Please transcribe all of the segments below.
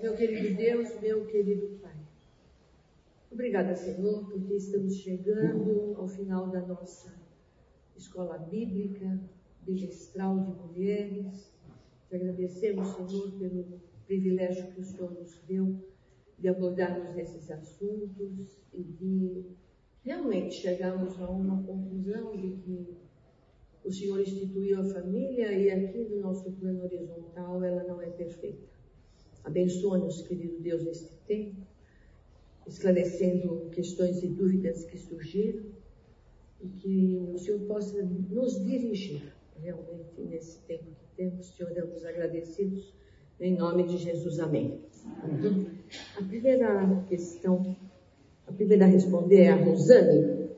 Meu querido Deus, meu querido Pai. Obrigada, Senhor, porque estamos chegando ao final da nossa escola bíblica, bimestral de mulheres. Te agradecemos, Senhor, pelo privilégio que o Senhor nos deu de abordarmos esses assuntos e de realmente chegarmos a uma conclusão de que o Senhor instituiu a família e aqui no nosso plano horizontal ela não é perfeita. Abençoa-nos, querido Deus, neste tempo, esclarecendo questões e dúvidas que surgiram e que o Senhor possa nos dirigir realmente nesse tempo que temos. Senhor, estamos agradecidos. Em nome de Jesus, amém. A primeira questão, a primeira a responder é a Rosane.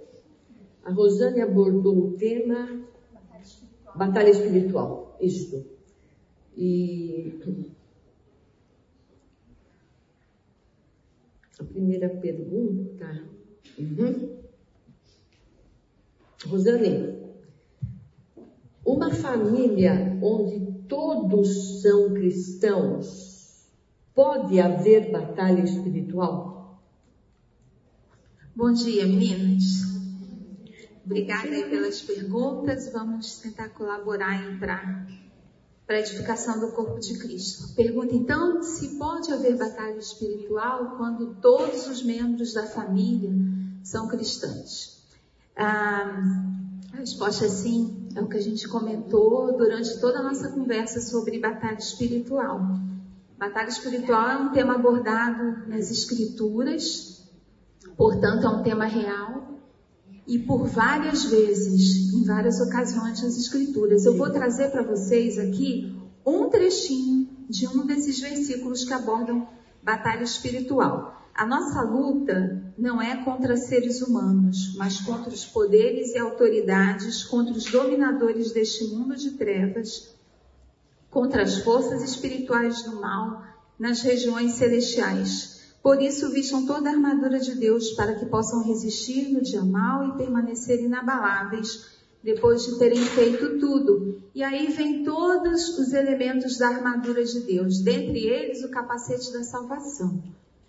A Rosane abordou o tema batalha espiritual, isto. E a primeira pergunta. Uhum. Rosane, uma família onde todos são cristãos, pode haver batalha espiritual? Bom dia, meninas. Obrigada aí pelas perguntas. Vamos tentar colaborar para para a edificação do corpo de Cristo. Pergunta então se pode haver batalha espiritual quando todos os membros da família são cristãos. Ah, a resposta é sim, é o que a gente comentou durante toda a nossa conversa sobre batalha espiritual. Batalha espiritual é um tema abordado nas Escrituras, portanto, é um tema real e por várias vezes, em várias ocasiões nas Escrituras. Eu vou trazer para vocês aqui um trechinho de um desses versículos que abordam batalha espiritual. A nossa luta não é contra seres humanos, mas contra os poderes e autoridades, contra os dominadores deste mundo de trevas, contra as forças espirituais do mal nas regiões celestiais. Por isso, vistam toda a armadura de Deus para que possam resistir no dia mal e permanecer inabaláveis depois de terem feito tudo. E aí vem todos os elementos da armadura de Deus, dentre eles o capacete da salvação.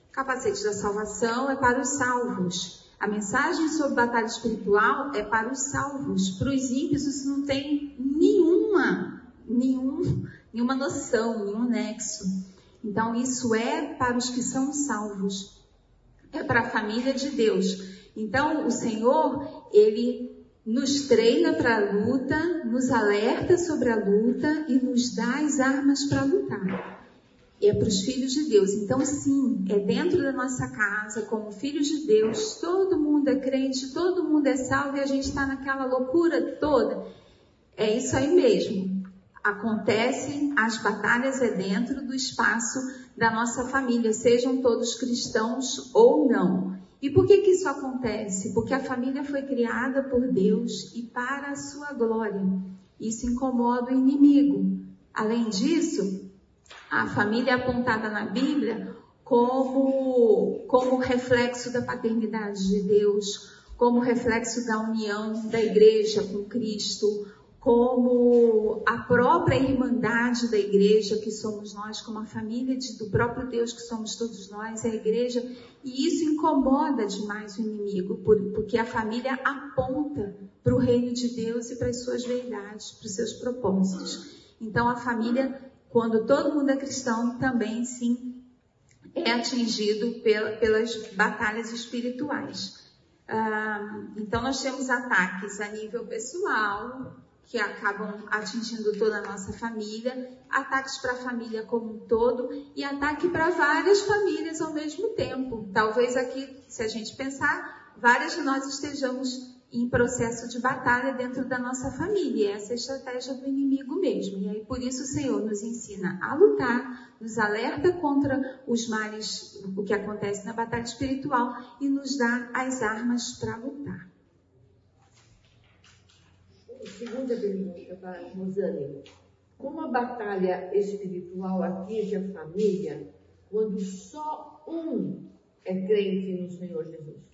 O capacete da salvação é para os salvos. A mensagem sobre batalha espiritual é para os salvos. Para os ímpios isso não tem nenhuma, nenhum, nenhuma noção, nenhum nexo. Então, isso é para os que são salvos, é para a família de Deus. Então, o Senhor, ele nos treina para a luta, nos alerta sobre a luta e nos dá as armas para lutar. É para os filhos de Deus. Então, sim, é dentro da nossa casa, como filhos de Deus, todo mundo é crente, todo mundo é salvo e a gente está naquela loucura toda. É isso aí mesmo acontecem as batalhas é dentro do espaço da nossa família, sejam todos cristãos ou não. E por que que isso acontece? Porque a família foi criada por Deus e para a sua glória. Isso incomoda o inimigo. Além disso, a família é apontada na Bíblia como, como reflexo da paternidade de Deus, como reflexo da união da igreja com Cristo, como a própria irmandade da igreja que somos nós, como a família de, do próprio Deus que somos todos nós, é a igreja, e isso incomoda demais o inimigo, por, porque a família aponta para o reino de Deus e para as suas verdades, para os seus propósitos. Então a família, quando todo mundo é cristão, também sim é atingido pela, pelas batalhas espirituais. Ah, então nós temos ataques a nível pessoal, que acabam atingindo toda a nossa família, ataques para a família como um todo e ataque para várias famílias ao mesmo tempo. Talvez aqui, se a gente pensar, várias de nós estejamos em processo de batalha dentro da nossa família. Essa é a estratégia do inimigo mesmo. E aí por isso o Senhor nos ensina a lutar, nos alerta contra os males, o que acontece na batalha espiritual e nos dá as armas para lutar segunda pergunta para a Rosane. Como a batalha espiritual atinge a família quando só um é crente no Senhor Jesus?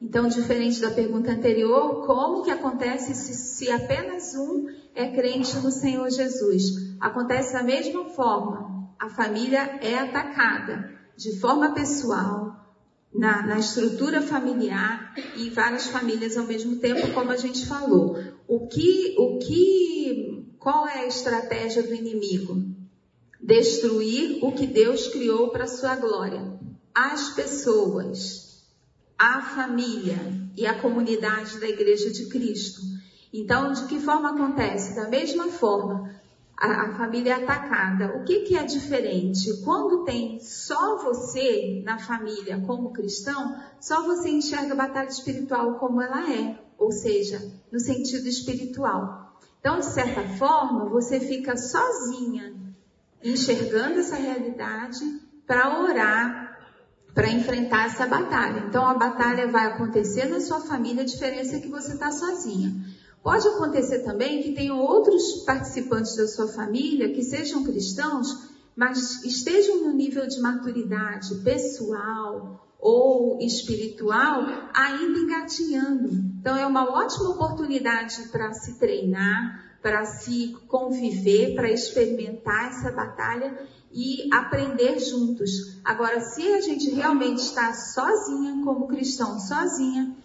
Então, diferente da pergunta anterior, como que acontece se, se apenas um é crente no Senhor Jesus? Acontece da mesma forma. a família é atacada de forma pessoal, na, na, estrutura familiar e várias famílias ao mesmo tempo, como a gente falou. O que, o que, qual é a estratégia do inimigo? Destruir o que Deus criou para sua glória. As pessoas, a família e a comunidade da Igreja de Cristo. Então, de que forma acontece? Da mesma forma, a, a família é atacada. O que, que é diferente? Quando tem só você na família como cristão, só você enxerga a batalha espiritual como ela é, ou seja, no sentido espiritual. Então, de certa forma, você fica sozinha enxergando essa realidade para orar, para enfrentar essa batalha. Então, a batalha vai acontecer na sua família, a diferença é que você está sozinha. Pode acontecer também que tenham outros participantes da sua família que sejam cristãos, mas estejam no nível de maturidade pessoal ou espiritual ainda engatinhando. Então é uma ótima oportunidade para se treinar, para se conviver, para experimentar essa batalha e aprender juntos. Agora, se a gente realmente está sozinha como cristão, sozinha,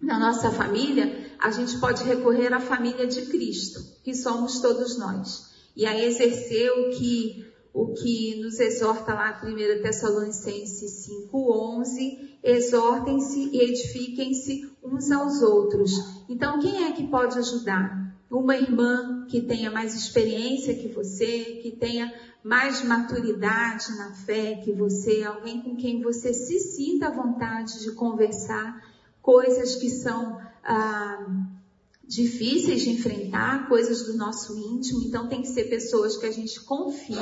na nossa família, a gente pode recorrer à família de Cristo, que somos todos nós. E a exercer o que, o que nos exorta lá 1 Tessalonicenses 5,11, exortem-se e edifiquem-se uns aos outros. Então, quem é que pode ajudar? Uma irmã que tenha mais experiência que você, que tenha mais maturidade na fé que você, alguém com quem você se sinta à vontade de conversar coisas que são ah, difíceis de enfrentar, coisas do nosso íntimo. Então, tem que ser pessoas que a gente confie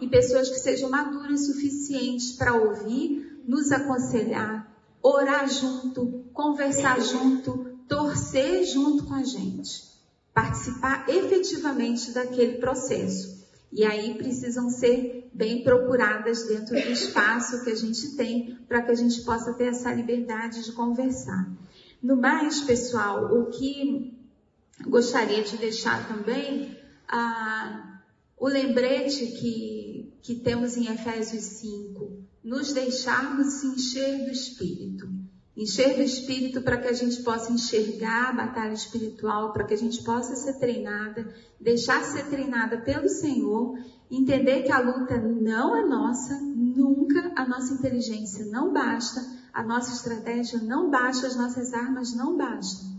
e pessoas que sejam maduras suficientes para ouvir, nos aconselhar, orar junto, conversar junto, torcer junto com a gente, participar efetivamente daquele processo. E aí precisam ser bem procuradas dentro do espaço que a gente tem para que a gente possa ter essa liberdade de conversar. No mais, pessoal, o que gostaria de deixar também, ah, o lembrete que, que temos em Efésios 5, nos deixarmos se encher do Espírito. Encher do Espírito para que a gente possa enxergar a batalha espiritual, para que a gente possa ser treinada, deixar ser treinada pelo Senhor, entender que a luta não é nossa, nunca a nossa inteligência não basta, a nossa estratégia não basta, as nossas armas não bastam.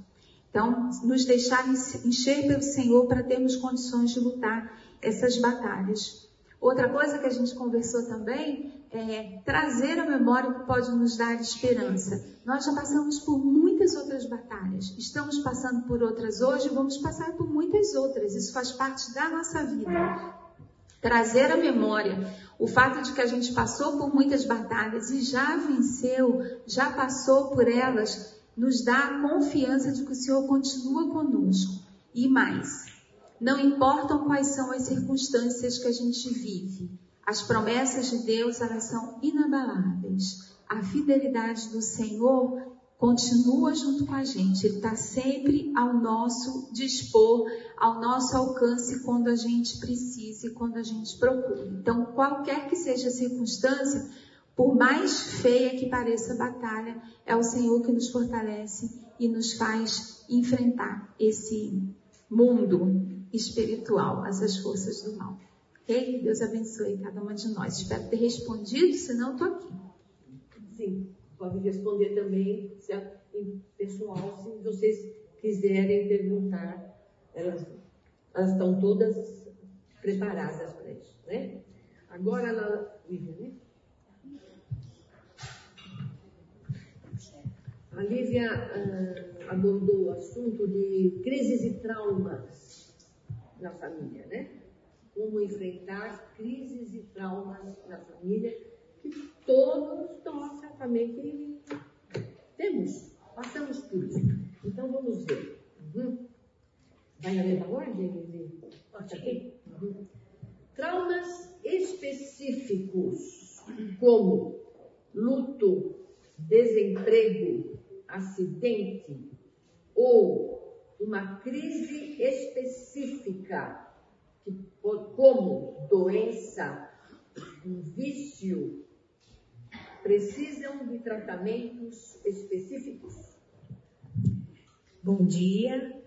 Então, nos deixar encher pelo Senhor para termos condições de lutar essas batalhas. Outra coisa que a gente conversou também é trazer a memória que pode nos dar esperança. Nós já passamos por muitas outras batalhas, estamos passando por outras hoje, vamos passar por muitas outras. Isso faz parte da nossa vida. Trazer a memória o fato de que a gente passou por muitas batalhas e já venceu, já passou por elas, nos dá a confiança de que o Senhor continua conosco. E mais, não importam quais são as circunstâncias que a gente vive, as promessas de Deus, elas são inabaláveis. A fidelidade do Senhor continua junto com a gente. Ele está sempre ao nosso dispor, ao nosso alcance quando a gente precisa e quando a gente procura. Então, qualquer que seja a circunstância, por mais feia que pareça a batalha, é o Senhor que nos fortalece e nos faz enfrentar esse mundo espiritual, essas forças do mal. Ok? Deus abençoe cada uma de nós. Espero ter respondido, senão estou aqui. Sim pode responder também se em pessoal, se vocês quiserem perguntar. Elas, elas estão todas preparadas para isso, né? Agora, ela, Lívia, né? A Lívia uh, abordou o assunto de crises e traumas na família, né? Como enfrentar crises e traumas na família que todos nós certamente temos, passamos por isso. Então vamos ver. Uhum. Vai na mesma ordem? Aqui? Uhum. Traumas específicos, como luto, desemprego, acidente ou uma crise específica, como doença um vício precisam de tratamentos específicos? Bom dia.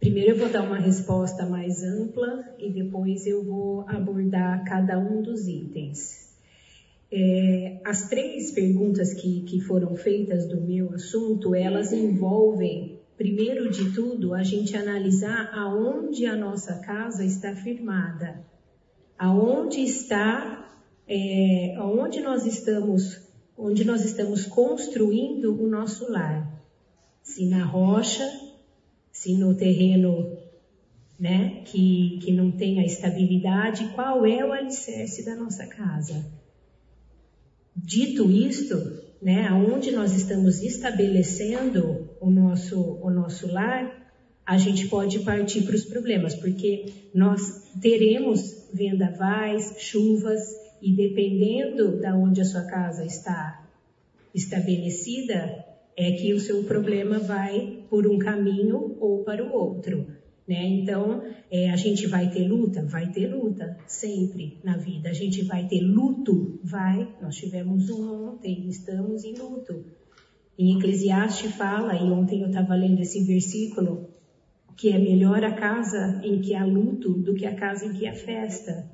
Primeiro eu vou dar uma resposta mais ampla e depois eu vou abordar cada um dos itens. É, as três perguntas que, que foram feitas do meu assunto, elas envolvem, primeiro de tudo, a gente analisar aonde a nossa casa está firmada, aonde está, é, aonde nós estamos, onde nós estamos construindo o nosso lar, se na rocha, se no terreno né, que, que não tem a estabilidade, qual é o alicerce da nossa casa. Dito isto, né, aonde nós estamos estabelecendo o nosso, o nosso lar, a gente pode partir para os problemas, porque nós teremos vendavais, chuvas, e dependendo da onde a sua casa está estabelecida, é que o seu problema vai por um caminho ou para o outro. Né? Então, é, a gente vai ter luta? Vai ter luta, sempre na vida. A gente vai ter luto? Vai. Nós tivemos um ontem, estamos em luto. Em Eclesiastes fala, e ontem eu estava lendo esse versículo, que é melhor a casa em que há luto do que a casa em que há festa.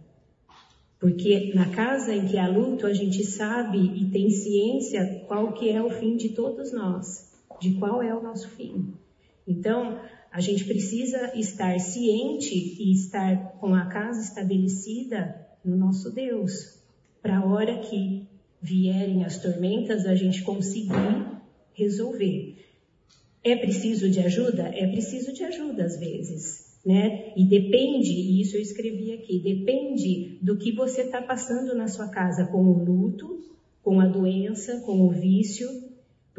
Porque na casa em que há luto, a gente sabe e tem ciência qual que é o fim de todos nós, de qual é o nosso fim. Então, a gente precisa estar ciente e estar com a casa estabelecida no nosso Deus, para a hora que vierem as tormentas, a gente conseguir resolver. É preciso de ajuda? É preciso de ajuda às vezes, né? E depende, e isso eu escrevi aqui, depende do que você está passando na sua casa com o luto, com a doença, com o vício,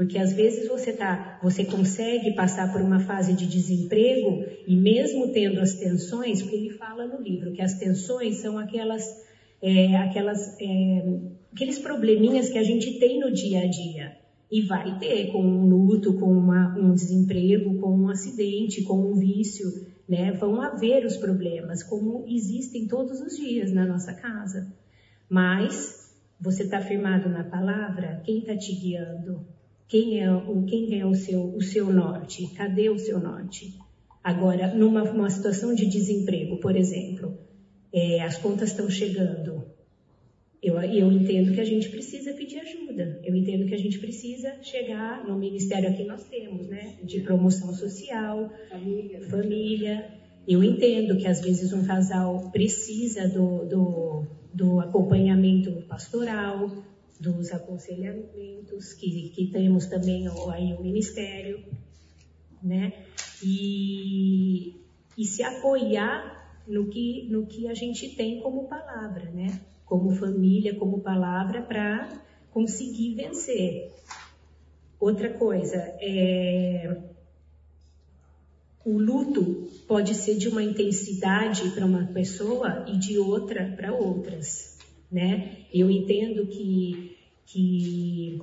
porque às vezes você tá, você consegue passar por uma fase de desemprego e mesmo tendo as tensões, porque ele fala no livro que as tensões são aquelas, é, aquelas, é, aqueles probleminhas que a gente tem no dia a dia e vai ter com um luto, com uma, um desemprego, com um acidente, com um vício, né? Vão haver os problemas, como existem todos os dias na nossa casa. Mas você está firmado na palavra? Quem está te guiando? Quem é o, quem é o, seu, o seu norte? Cadê o seu norte? Agora, numa situação de desemprego, por exemplo, é, as contas estão chegando. Eu, eu entendo que a gente precisa pedir ajuda. Eu entendo que a gente precisa chegar no ministério aqui nós temos, né? De promoção social, família. família. Eu entendo que às vezes um casal precisa do, do, do acompanhamento pastoral, dos aconselhamentos que, que temos também aí o Ministério, né? E, e se apoiar no que, no que a gente tem como palavra, né? Como família, como palavra para conseguir vencer. Outra coisa, é, o luto pode ser de uma intensidade para uma pessoa e de outra para outras, né? Eu entendo que que,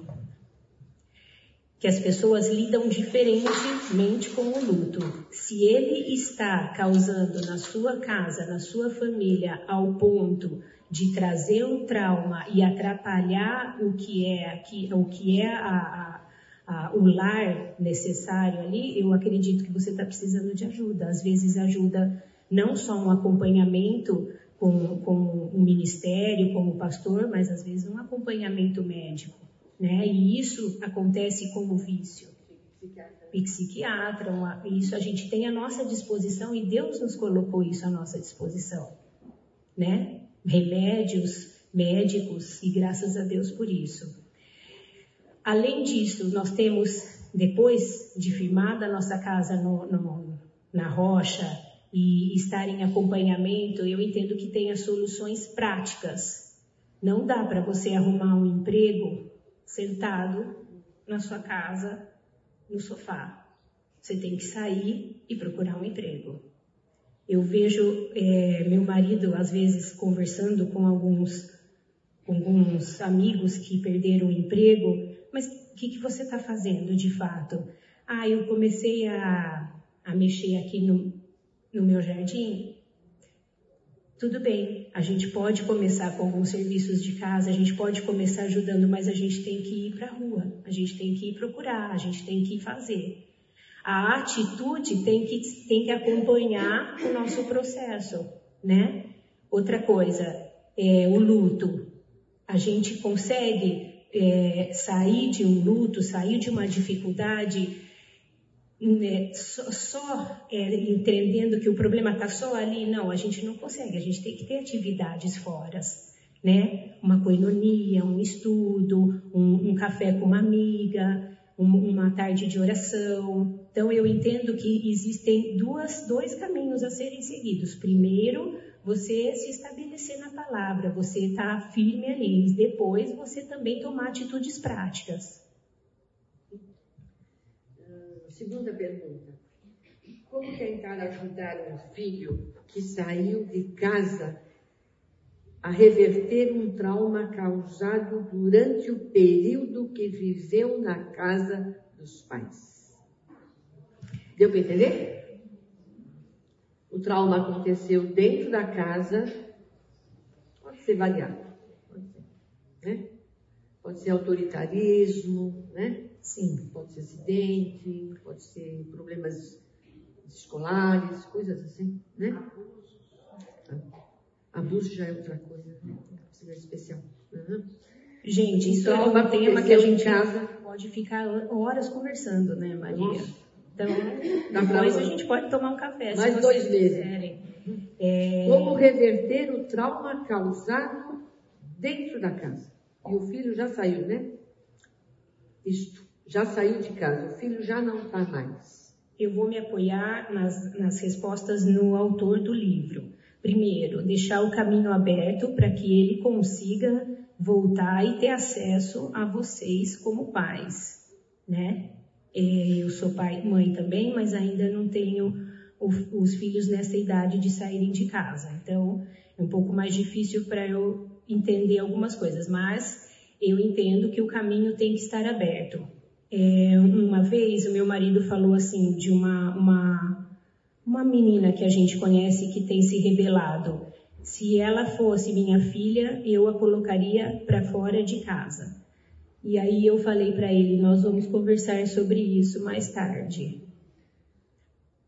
que as pessoas lidam diferentemente com o luto. Se ele está causando na sua casa, na sua família, ao ponto de trazer um trauma e atrapalhar o que é o que é a, a, a, o lar necessário ali, eu acredito que você está precisando de ajuda. Às vezes ajuda não só um acompanhamento com, com o ministério, como pastor, mas às vezes um acompanhamento médico, né? E isso acontece como vício. E psiquiatra, uma, isso a gente tem à nossa disposição e Deus nos colocou isso à nossa disposição, né? Remédios, médicos e graças a Deus por isso. Além disso, nós temos, depois de firmada a nossa casa no, no, na rocha, e estar em acompanhamento, eu entendo que tenha soluções práticas. Não dá para você arrumar um emprego sentado na sua casa, no sofá. Você tem que sair e procurar um emprego. Eu vejo é, meu marido, às vezes, conversando com alguns, alguns amigos que perderam o emprego, mas o que, que você está fazendo de fato? Ah, eu comecei a, a mexer aqui no, no meu jardim, tudo bem, a gente pode começar com alguns serviços de casa, a gente pode começar ajudando, mas a gente tem que ir para a rua, a gente tem que ir procurar, a gente tem que ir fazer. A atitude tem que, tem que acompanhar o nosso processo, né? Outra coisa, é o luto. A gente consegue é, sair de um luto, sair de uma dificuldade né, só, só é, entendendo que o problema está só ali, não, a gente não consegue, a gente tem que ter atividades fora, né? Uma coinonia, um estudo, um, um café com uma amiga, um, uma tarde de oração. Então eu entendo que existem duas, dois caminhos a serem seguidos. Primeiro, você se estabelecer na palavra, você estar tá firme ali. Depois, você também tomar atitudes práticas. Segunda pergunta. Como tentar ajudar um filho que saiu de casa a reverter um trauma causado durante o período que viveu na casa dos pais? Deu para entender? O trauma aconteceu dentro da casa, pode ser variado, pode ser, né? Pode ser autoritarismo, né? Sim. Pode ser acidente, pode ser problemas escolares, coisas assim, né? Abuso já é outra coisa, né? Precisa especial. Uhum. Gente, isso então, é um tema que a gente casa... pode ficar horas conversando, né, Maria? Nossa. Então, depois a gente pode tomar um café. Mais se dois meses. É... Como reverter o trauma causado dentro da casa? E o filho já saiu, né? Isto já saiu de casa, o filho já não está mais. Eu vou me apoiar nas, nas respostas no autor do livro. Primeiro, deixar o caminho aberto para que ele consiga voltar e ter acesso a vocês como pais, né? É, eu sou pai, mãe também, mas ainda não tenho os filhos nessa idade de saírem de casa. Então, é um pouco mais difícil para eu entender algumas coisas, mas eu entendo que o caminho tem que estar aberto. É, uma vez o meu marido falou assim de uma, uma, uma menina que a gente conhece que tem se rebelado. Se ela fosse minha filha, eu a colocaria para fora de casa. E aí eu falei para ele, nós vamos conversar sobre isso mais tarde.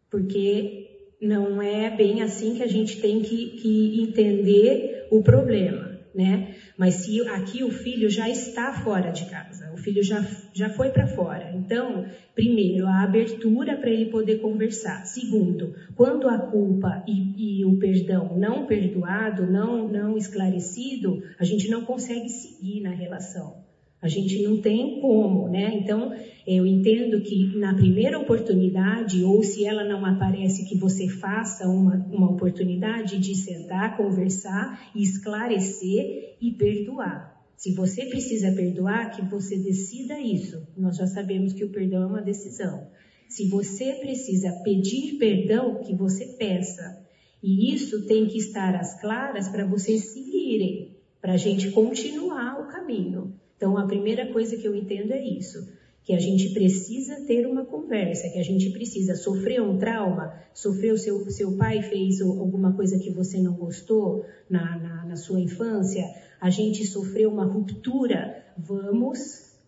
Porque não é bem assim que a gente tem que, que entender o problema, né? Mas se aqui o filho já está fora de casa, o filho já, já foi para fora. Então, primeiro, a abertura para ele poder conversar. Segundo, quando a culpa e, e, o perdão não perdoado, não, não esclarecido, a gente não consegue seguir na relação. A gente não tem como, né? Então, eu entendo que na primeira oportunidade, ou se ela não aparece, que você faça uma, uma oportunidade de sentar, conversar, esclarecer e perdoar. Se você precisa perdoar, que você decida isso. Nós já sabemos que o perdão é uma decisão. Se você precisa pedir perdão, que você peça. E isso tem que estar às claras para vocês seguirem, para a gente continuar o caminho. Então, a primeira coisa que eu entendo é isso, que a gente precisa ter uma conversa, que a gente precisa sofrer um trauma, sofreu seu seu pai fez alguma coisa que você não gostou na, na, na sua infância, a gente sofreu uma ruptura, vamos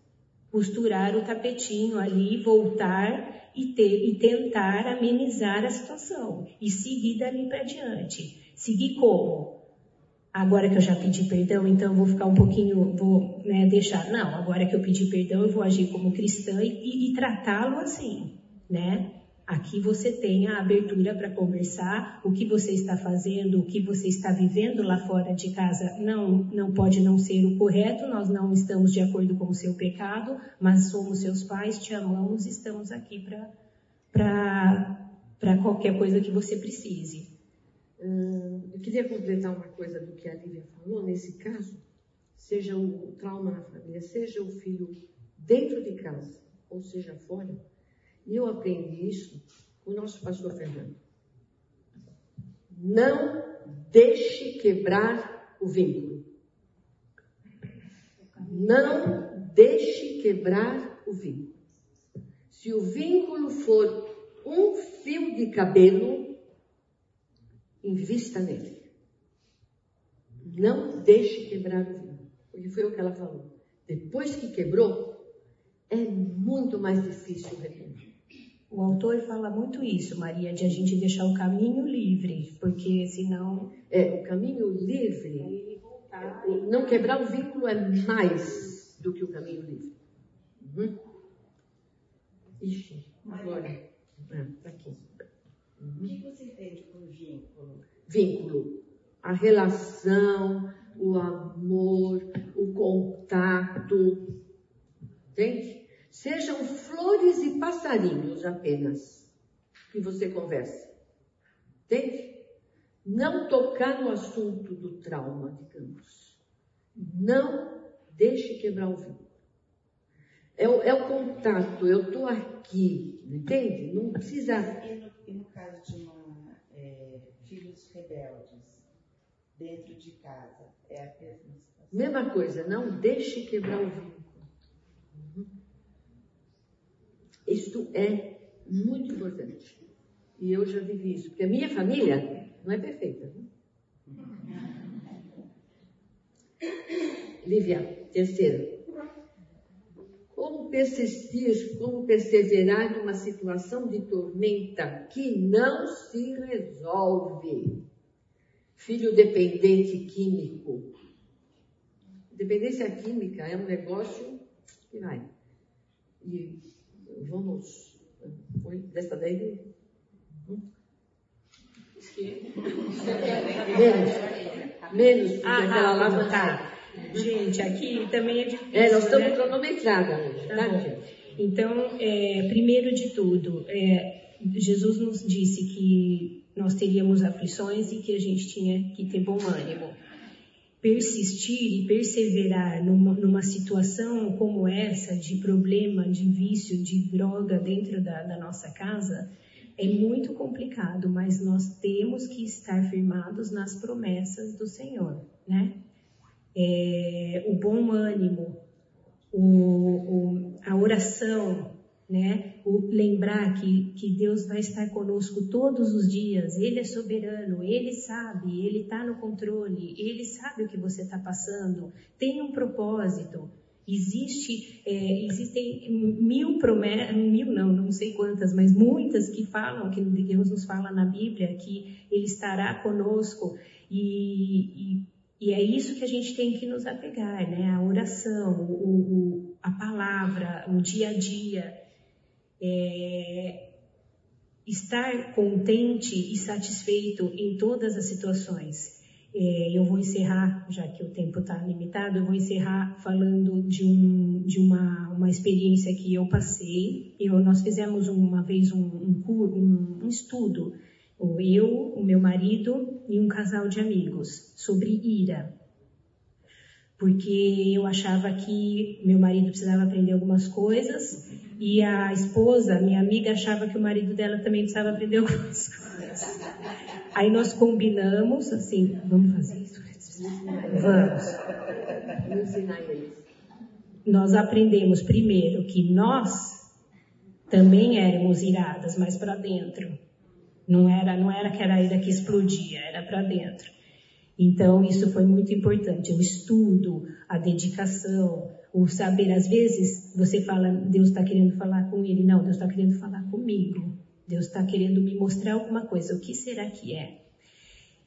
costurar o tapetinho ali, voltar e, ter, e tentar amenizar a situação e seguir dali para diante. Seguir como? Agora que eu já pedi perdão, então vou ficar um pouquinho, vou né, deixar. Não, agora que eu pedi perdão, eu vou agir como cristã e, e, e tratá-lo assim, né? Aqui você tem a abertura para conversar, o que você está fazendo, o que você está vivendo lá fora de casa não, não pode não ser o correto, nós não estamos de acordo com o seu pecado, mas somos seus pais, te amamos, estamos aqui para qualquer coisa que você precise. Hum, eu queria completar uma coisa do que a Lívia falou. Nesse caso, seja o trauma na família, seja o filho dentro de casa, ou seja fora, e eu aprendi isso com o nosso pastor Fernando. Não deixe quebrar o vínculo. Não deixe quebrar o vínculo. Se o vínculo for um fio de cabelo, invista nele. Não deixe quebrar o vínculo. Porque foi o que ela falou. Depois que quebrou, é muito mais difícil retomar. O autor fala muito isso, Maria, de a gente deixar o caminho livre, porque senão. É, o caminho livre. Não quebrar o vínculo é mais do que o caminho livre. Uhum. Ixi, agora. É, tá aqui. Uhum. O que você entende por vínculo? Vínculo. A relação, o amor, o contato. Entende? Sejam flores e passarinhos apenas que você converse. Entende? Não tocar no assunto do trauma, digamos. Não deixe quebrar o vínculo. É o, é o contato, eu estou aqui, entende? Não precisa. Caso de uma, é, filhos rebeldes dentro de casa, é a mesma situação? Mesma coisa, não deixe quebrar o vínculo. Isto é muito importante. E eu já vivi isso, porque a minha família não é perfeita. Né? Lívia, terceira. Como persistir, como perseverar numa situação de tormenta que não se resolve? Filho dependente químico. Dependência química é um negócio que vai. E vamos. Foi desta daí? Hum? Menos. Menos, porque ah, aquela lá não tá. Gente, aqui também é difícil. É, nós estamos né? cronometradas tá, tá gente? Então, é, primeiro de tudo, é, Jesus nos disse que nós teríamos aflições e que a gente tinha que ter bom ânimo persistir e perseverar numa, numa, situação como essa, de problema, de vício, de droga dentro da, da, nossa casa, é muito complicado, mas nós temos que estar firmados nas promessas do Senhor, né? É, o bom ânimo, o, o, a oração, né? O lembrar que, que Deus vai estar conosco todos os dias, Ele é soberano, Ele sabe, Ele está no controle, Ele sabe o que você está passando, tem um propósito. Existe, é, existem mil promessas, mil não, não sei quantas, mas muitas que falam, que Deus nos fala na Bíblia, que Ele estará conosco e, e e é isso que a gente tem que nos apegar, né? A oração, o, o, a palavra, o dia a dia é, estar contente e satisfeito em todas as situações. É, eu vou encerrar, já que o tempo está limitado, eu vou encerrar falando de, um, de uma, uma experiência que eu passei. Eu, nós fizemos uma vez um, um, um, um estudo, eu, o meu marido e um casal de amigos, sobre ira porque eu achava que meu marido precisava aprender algumas coisas e a esposa, minha amiga, achava que o marido dela também precisava aprender algumas coisas. Aí nós combinamos assim, vamos fazer isso? Vamos. Nós aprendemos primeiro que nós também éramos iradas, mas para dentro. Não era, não era que era a ira que explodia, era para dentro. Então, isso foi muito importante. O estudo, a dedicação, o saber. Às vezes, você fala, Deus está querendo falar com ele. Não, Deus está querendo falar comigo. Deus está querendo me mostrar alguma coisa. O que será que é?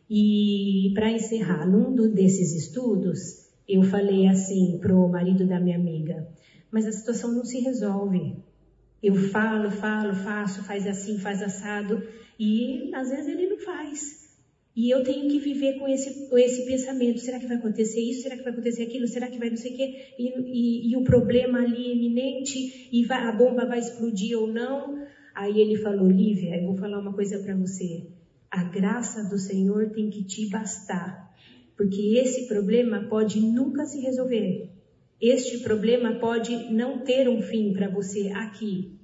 E, para encerrar, num desses estudos, eu falei assim pro marido da minha amiga: Mas a situação não se resolve. Eu falo, falo, faço, faz assim, faz assado. E às vezes ele não faz. E eu tenho que viver com esse, com esse pensamento: será que vai acontecer isso? Será que vai acontecer aquilo? Será que vai não sei o quê? E, e, e o problema ali iminente, e vai, a bomba vai explodir ou não? Aí ele falou: Lívia, eu vou falar uma coisa para você. A graça do Senhor tem que te bastar, porque esse problema pode nunca se resolver. Este problema pode não ter um fim para você aqui,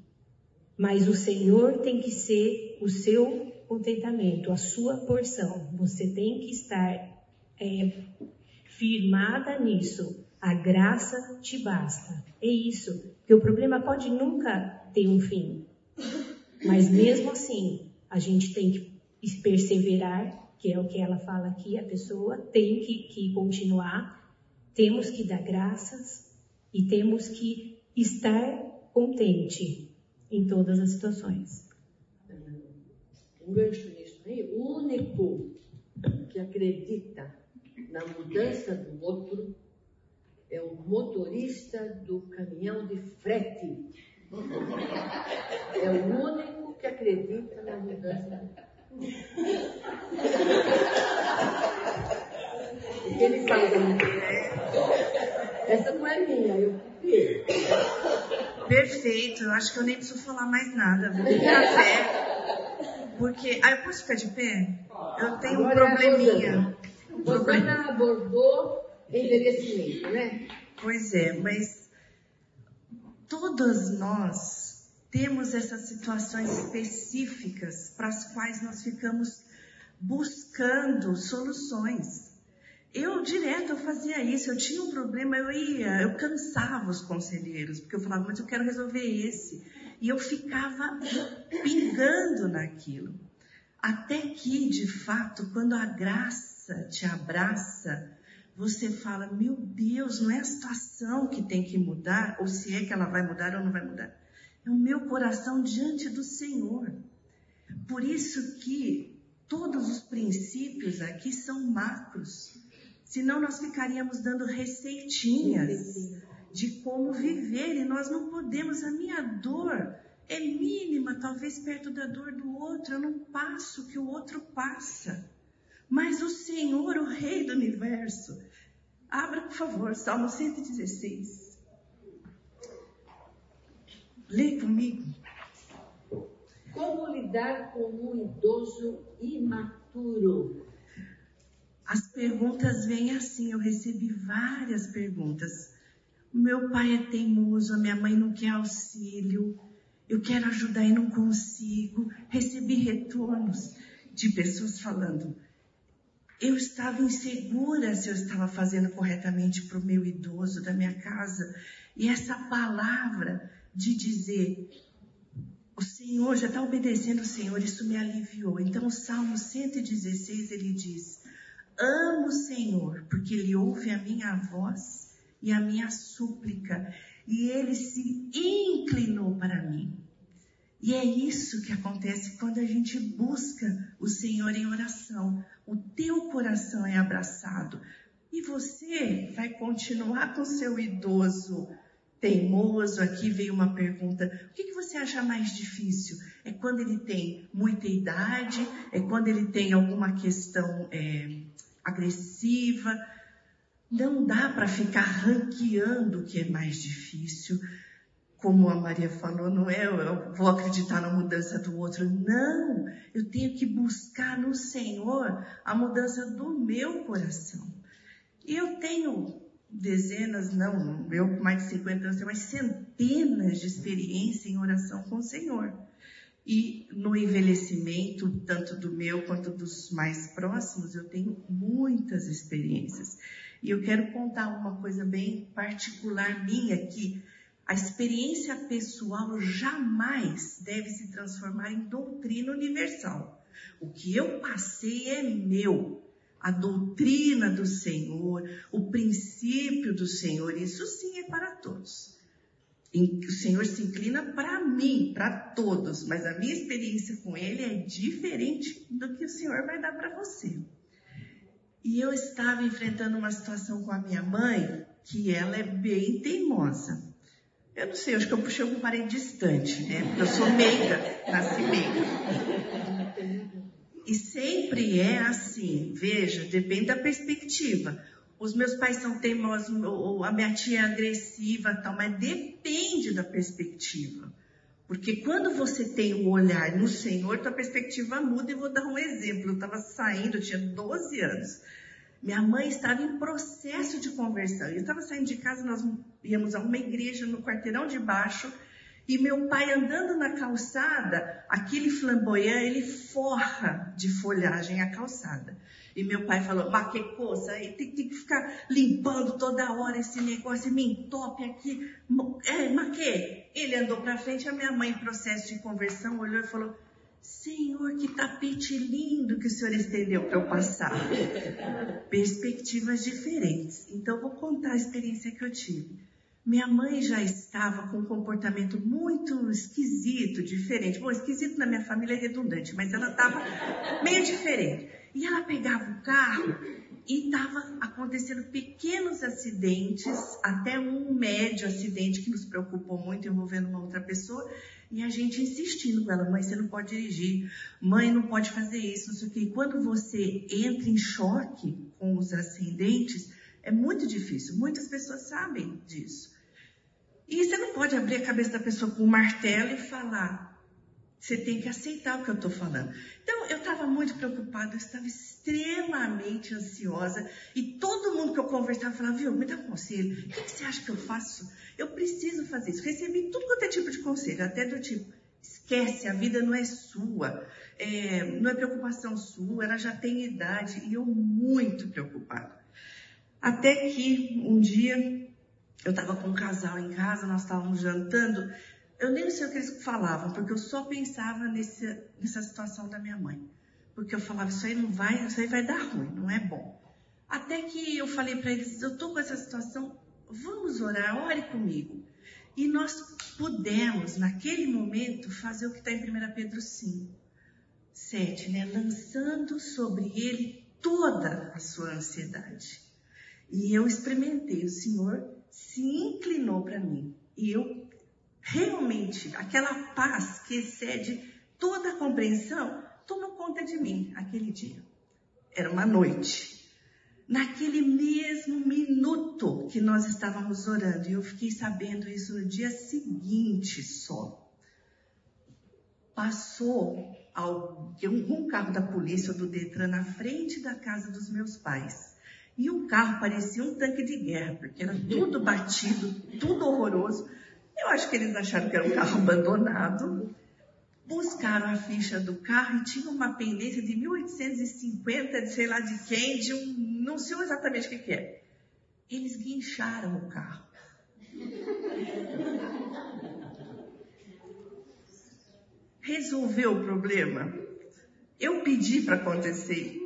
mas o Senhor tem que ser o seu contentamento, a sua porção. Você tem que estar é, firmada nisso. A graça te basta. É isso. Porque o problema pode nunca ter um fim. Mas mesmo assim, a gente tem que perseverar, que é o que ela fala aqui, a pessoa tem que, que continuar, temos que dar graças e temos que estar contente em todas as situações. Um gancho nisso aí, o único que acredita na mudança do outro é o motorista do caminhão de frete. É o único que acredita na mudança. O que ele faz Essa não é minha, eu copiei. Perfeito, eu acho que eu nem preciso falar mais nada. Vou. Porque. Ah, eu posso ficar de pé? Eu tenho Agora um é probleminha. É um problema. abordou envelhecimento, né? Pois é, mas todas nós temos essas situações específicas para as quais nós ficamos buscando soluções. Eu direto eu fazia isso, eu tinha um problema, eu ia, eu cansava os conselheiros, porque eu falava, mas eu quero resolver esse. E eu ficava pingando naquilo. Até que, de fato, quando a graça te abraça, você fala: Meu Deus, não é a situação que tem que mudar, ou se é que ela vai mudar ou não vai mudar. É o meu coração diante do Senhor. Por isso que todos os princípios aqui são macros. Senão nós ficaríamos dando receitinhas de como viver e nós não podemos. A minha dor é mínima, talvez perto da dor do outro. Eu não passo o que o outro passa. Mas o Senhor, o Rei do universo, abra por favor, Salmo 116. Lê comigo. Como lidar com um idoso imaturo? As perguntas vêm assim, eu recebi várias perguntas. Meu pai é teimoso, a minha mãe não quer auxílio, eu quero ajudar e não consigo. Recebi retornos de pessoas falando: eu estava insegura se eu estava fazendo corretamente para o meu idoso da minha casa. E essa palavra de dizer, o Senhor já está obedecendo o Senhor, isso me aliviou. Então, o Salmo 116 ele diz: Amo o Senhor, porque Ele ouve a minha voz e a minha súplica, e Ele se inclinou para mim. E é isso que acontece quando a gente busca o Senhor em oração. O teu coração é abraçado. E você vai continuar com seu idoso teimoso. Aqui veio uma pergunta: o que, que você acha mais difícil? É quando ele tem muita idade? É quando ele tem alguma questão é, agressiva? Não dá para ficar ranqueando o que é mais difícil como a Maria falou, não é eu vou acreditar na mudança do outro. Não, eu tenho que buscar no Senhor a mudança do meu coração. E eu tenho dezenas, não, eu com mais de 50 anos, mais centenas de experiência em oração com o Senhor. E no envelhecimento, tanto do meu quanto dos mais próximos, eu tenho muitas experiências. E eu quero contar uma coisa bem particular minha que a experiência pessoal jamais deve se transformar em doutrina universal. O que eu passei é meu. A doutrina do Senhor, o princípio do Senhor, isso sim é para todos. O Senhor se inclina para mim, para todos, mas a minha experiência com Ele é diferente do que o Senhor vai dar para você. E eu estava enfrentando uma situação com a minha mãe que ela é bem teimosa. Eu não sei, acho que eu puxei um parente distante, né? Porque eu sou meiga, nasci meiga. E sempre é assim, veja, depende da perspectiva. Os meus pais são teimosos, ou a minha tia é agressiva, tal, mas depende da perspectiva. Porque quando você tem um olhar no Senhor, tua perspectiva muda. E vou dar um exemplo. Eu estava saindo, eu tinha 12 anos. Minha mãe estava em processo de conversão. Eu estava saindo de casa, nós íamos a uma igreja no quarteirão de baixo, e meu pai andando na calçada, aquele flamboyant, ele forra de folhagem a calçada. E meu pai falou, mas que coisa, tem, tem, que ficar limpando toda hora esse negócio, me entope aqui. É, mas que? Ele andou para frente, a minha mãe em processo de conversão olhou e falou, Senhor, que tapete lindo que o Senhor estendeu para eu passar. Perspectivas diferentes. Então, vou contar a experiência que eu tive. Minha mãe já estava com um comportamento muito esquisito, diferente. Bom, esquisito na minha família é redundante, mas ela estava meio diferente. E ela pegava o carro e estava acontecendo pequenos acidentes, até um médio acidente que nos preocupou muito envolvendo uma outra pessoa, e a gente insistindo com ela, mãe, você não pode dirigir, mãe, não pode fazer isso, não sei o quê. E quando você entra em choque com os acidentes, é muito difícil. Muitas pessoas sabem disso. E você não pode abrir a cabeça da pessoa com um martelo e falar, você tem que aceitar o que eu estou falando. Então, eu estava muito preocupada, eu estava extremamente ansiosa. E todo mundo que eu conversava falava, viu, me dá um conselho. O que, que você acha que eu faço? Eu preciso fazer isso. Recebi tudo quanto é tipo de conselho, até do tipo, esquece, a vida não é sua. É, não é preocupação sua, ela já tem idade. E eu muito preocupada. Até que um dia eu estava com um casal em casa, nós estávamos jantando eu nem sei o que eles falavam, porque eu só pensava nesse, nessa situação da minha mãe. Porque eu falava, isso aí não vai, isso aí vai dar ruim, não é bom. Até que eu falei para eles, eu estou com essa situação, vamos orar, ore comigo. E nós pudemos, naquele momento, fazer o que está em 1 Pedro 5, 7, né? Lançando sobre ele toda a sua ansiedade. E eu experimentei, o Senhor se inclinou para mim. E eu realmente aquela paz que excede toda a compreensão tomou conta de mim aquele dia. Era uma noite. Naquele mesmo minuto que nós estávamos orando, e eu fiquei sabendo isso no dia seguinte só. Passou algum carro da polícia ou do Detran na frente da casa dos meus pais. E o carro parecia um tanque de guerra, porque era tudo batido, tudo horroroso. Eu acho que eles acharam que era um carro abandonado. Buscaram a ficha do carro e tinha uma pendência de 1850, de sei lá de quem, de um. não sei exatamente o que, que é. Eles guincharam o carro. Resolveu o problema? Eu pedi para acontecer?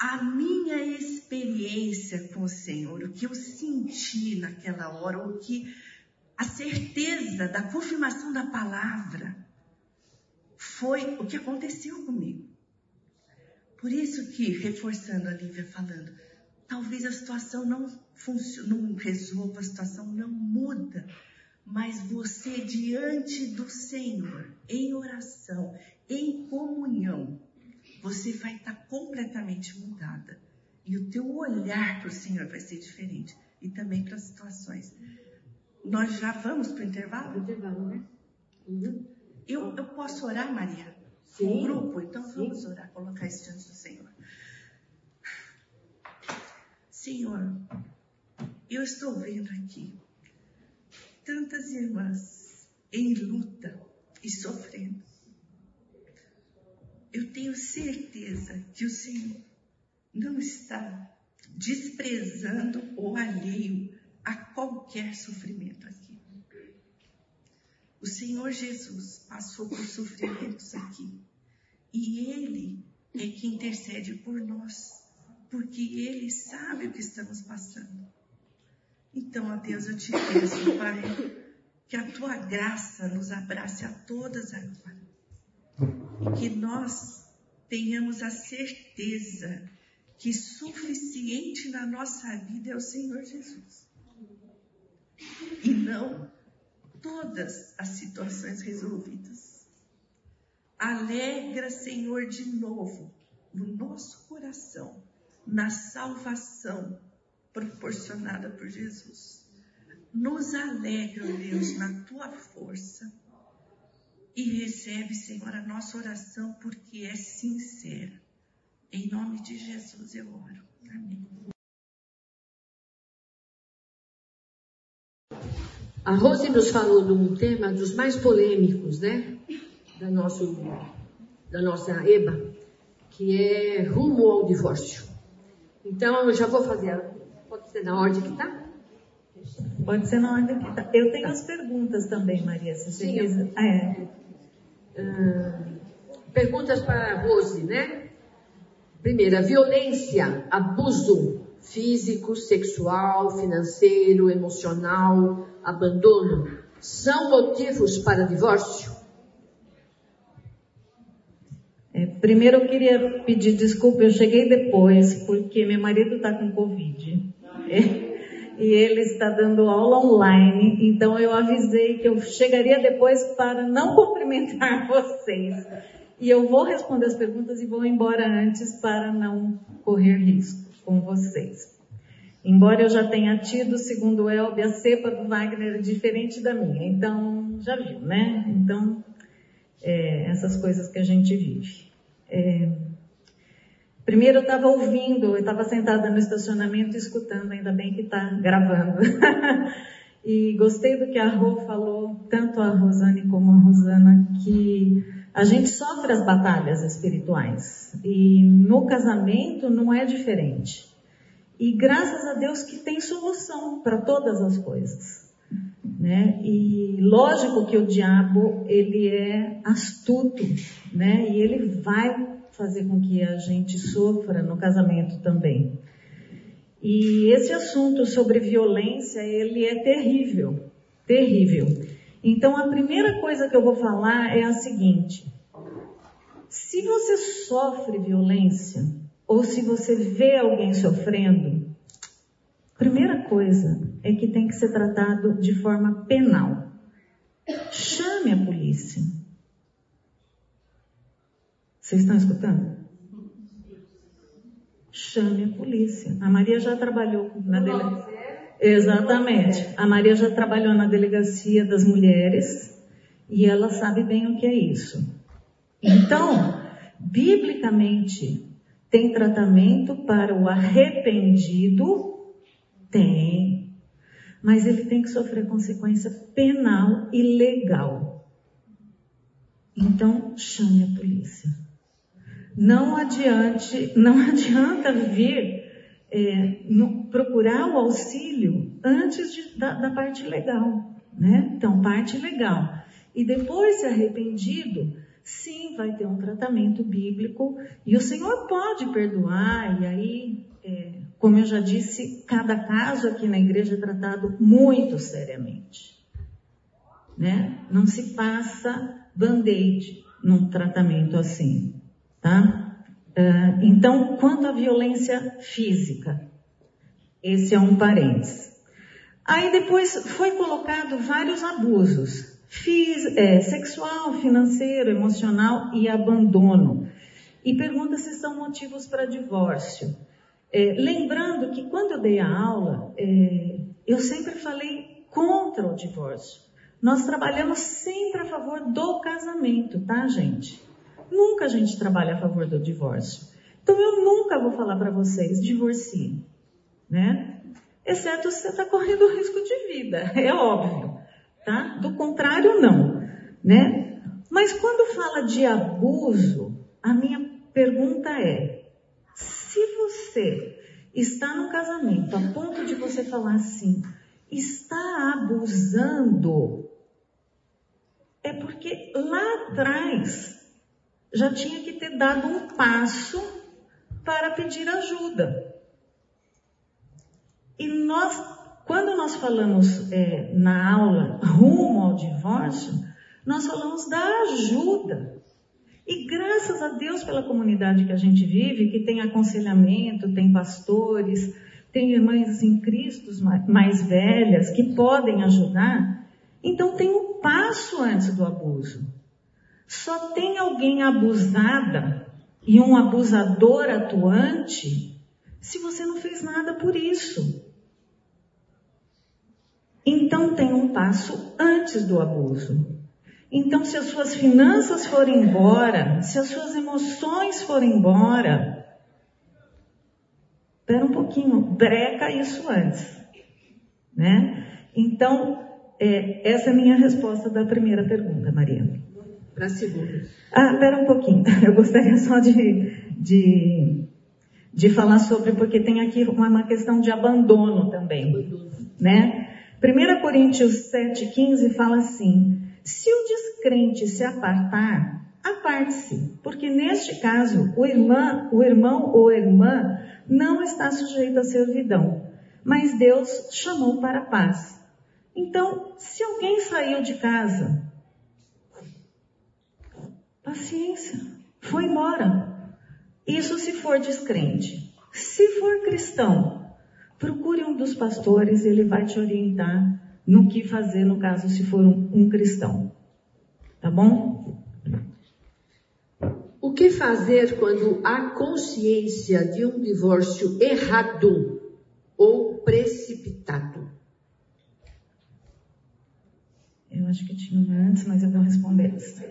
A minha experiência com o Senhor, o que eu senti naquela hora, o que a certeza da confirmação da palavra foi o que aconteceu comigo. Por isso que, reforçando a Lívia falando, talvez a situação não não resolva, a situação não muda, mas você diante do Senhor, em oração, em comunhão, você vai estar completamente mudada. E o teu olhar para o Senhor vai ser diferente. E também para as situações. Nós já vamos para o intervalo? Intervalo, né? Uhum. Eu, eu posso orar, Maria? Sim. Com o grupo? Então Sim. vamos orar, colocar isso diante do Senhor. Senhor, eu estou vendo aqui tantas irmãs em luta e sofrendo eu tenho certeza que o Senhor não está desprezando ou alheio a qualquer sofrimento aqui. O Senhor Jesus passou por sofrimentos aqui e Ele é que intercede por nós, porque Ele sabe o que estamos passando. Então, ó Deus, eu te peço, Pai, que a tua graça nos abrace a todas agora e que nós tenhamos a certeza que suficiente na nossa vida é o Senhor Jesus. E não todas as situações resolvidas. Alegra, Senhor, de novo no nosso coração, na salvação proporcionada por Jesus. Nos alegra, Deus, na tua força e recebe, Senhor, a nossa oração porque é sincera. Em nome de Jesus eu oro. Amém. A Rose nos falou de um tema dos mais polêmicos, né? Da, nosso, da nossa EBA, que é rumo ao divórcio. Então, eu já vou fazer. Pode ser na ordem que está? Pode ser na ordem que tá. Eu tenho as perguntas também, Maria, se você Sim, quiser. É. Uh, perguntas para a Rose, né? Primeira, violência, abuso físico, sexual, financeiro, emocional, abandono, são motivos para divórcio? É, primeiro eu queria pedir desculpa, eu cheguei depois, porque meu marido está com Covid. É, e ele está dando aula online, então eu avisei que eu chegaria depois para não cumprimentar vocês. E eu vou responder as perguntas e vou embora antes para não correr risco com vocês. Embora eu já tenha tido, segundo o Elbe, a cepa do Wagner diferente da minha. Então, já viu, né? Então, é, essas coisas que a gente vive. É, primeiro eu estava ouvindo, eu estava sentada no estacionamento escutando, ainda bem que está gravando. e gostei do que a Rô falou, tanto a Rosane como a Rosana, que a gente sofre as batalhas espirituais e no casamento não é diferente. E graças a Deus que tem solução para todas as coisas. Né? E lógico que o diabo ele é astuto, né? E ele vai fazer com que a gente sofra no casamento também. E esse assunto sobre violência, ele é terrível, terrível. Então, a primeira coisa que eu vou falar é a seguinte: se você sofre violência, ou se você vê alguém sofrendo, primeira coisa é que tem que ser tratado de forma penal. Chame a polícia. Vocês estão escutando? Chame a polícia. A Maria já trabalhou na delegacia. Exatamente. A Maria já trabalhou na delegacia das mulheres e ela sabe bem o que é isso. Então, biblicamente, tem tratamento para o arrependido? Tem. Mas ele tem que sofrer consequência penal e legal. Então, chame a polícia. Não adiante, não adianta vir é, no, procurar o auxílio antes de, da, da parte legal, né? Então, parte legal. E depois, se arrependido, sim, vai ter um tratamento bíblico e o Senhor pode perdoar. E aí, é, como eu já disse, cada caso aqui na igreja é tratado muito seriamente, né? Não se passa band-aid num tratamento assim, tá? Ah, então, quanto à violência física, esse é um parênteses. Aí depois foi colocado vários abusos, fiz, é, sexual, financeiro, emocional e abandono. E pergunta se são motivos para divórcio. É, lembrando que quando eu dei a aula, é, eu sempre falei contra o divórcio. Nós trabalhamos sempre a favor do casamento, tá, gente? Nunca a gente trabalha a favor do divórcio. Então eu nunca vou falar para vocês divorcie, né? Exceto se você está correndo risco de vida, é óbvio, tá? Do contrário, não, né? Mas quando fala de abuso, a minha pergunta é: se você está no casamento a ponto de você falar assim, está abusando, é porque lá atrás já tinha que ter dado um passo para pedir ajuda. E nós, quando nós falamos é, na aula rumo ao divórcio, nós falamos da ajuda. E graças a Deus pela comunidade que a gente vive, que tem aconselhamento, tem pastores, tem irmãs em Cristo mais velhas que podem ajudar, então tem um passo antes do abuso. Só tem alguém abusada e um abusador atuante se você não fez nada por isso. Então tem um passo antes do abuso. Então, se as suas finanças forem embora, se as suas emoções forem embora, espera um pouquinho, breca isso antes, né? Então, é, essa é a minha resposta da primeira pergunta, Maria para a segunda. Ah, espera um pouquinho. Eu gostaria só de, de, de falar sobre, porque tem aqui uma, questão de abandono também. Abandono. Né? 1 Coríntios 7,15 fala assim: Se o descrente se apartar, aparte-se, porque neste caso o, irmã, o irmão ou irmã não está sujeito à servidão, mas Deus chamou para a paz. Então, se alguém saiu de casa, paciência, foi embora. Isso se for descrente. Se for cristão, procure um dos pastores, ele vai te orientar no que fazer no caso se for um, um cristão. Tá bom? O que fazer quando há consciência de um divórcio errado ou precipitado? Eu acho que tinha uma antes, mas eu vou responder essa.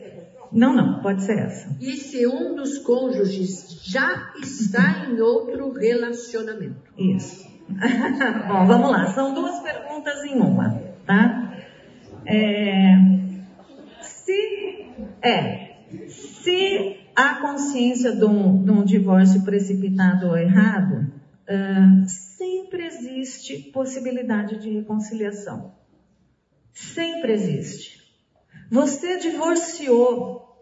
Não, não, pode ser essa. E se um dos cônjuges já está em outro relacionamento? Isso. Bom, vamos lá. São duas perguntas em uma, tá? É, se é, se há consciência de um, de um divórcio precipitado ou errado, uh, sempre existe possibilidade de reconciliação. Sempre existe. Você divorciou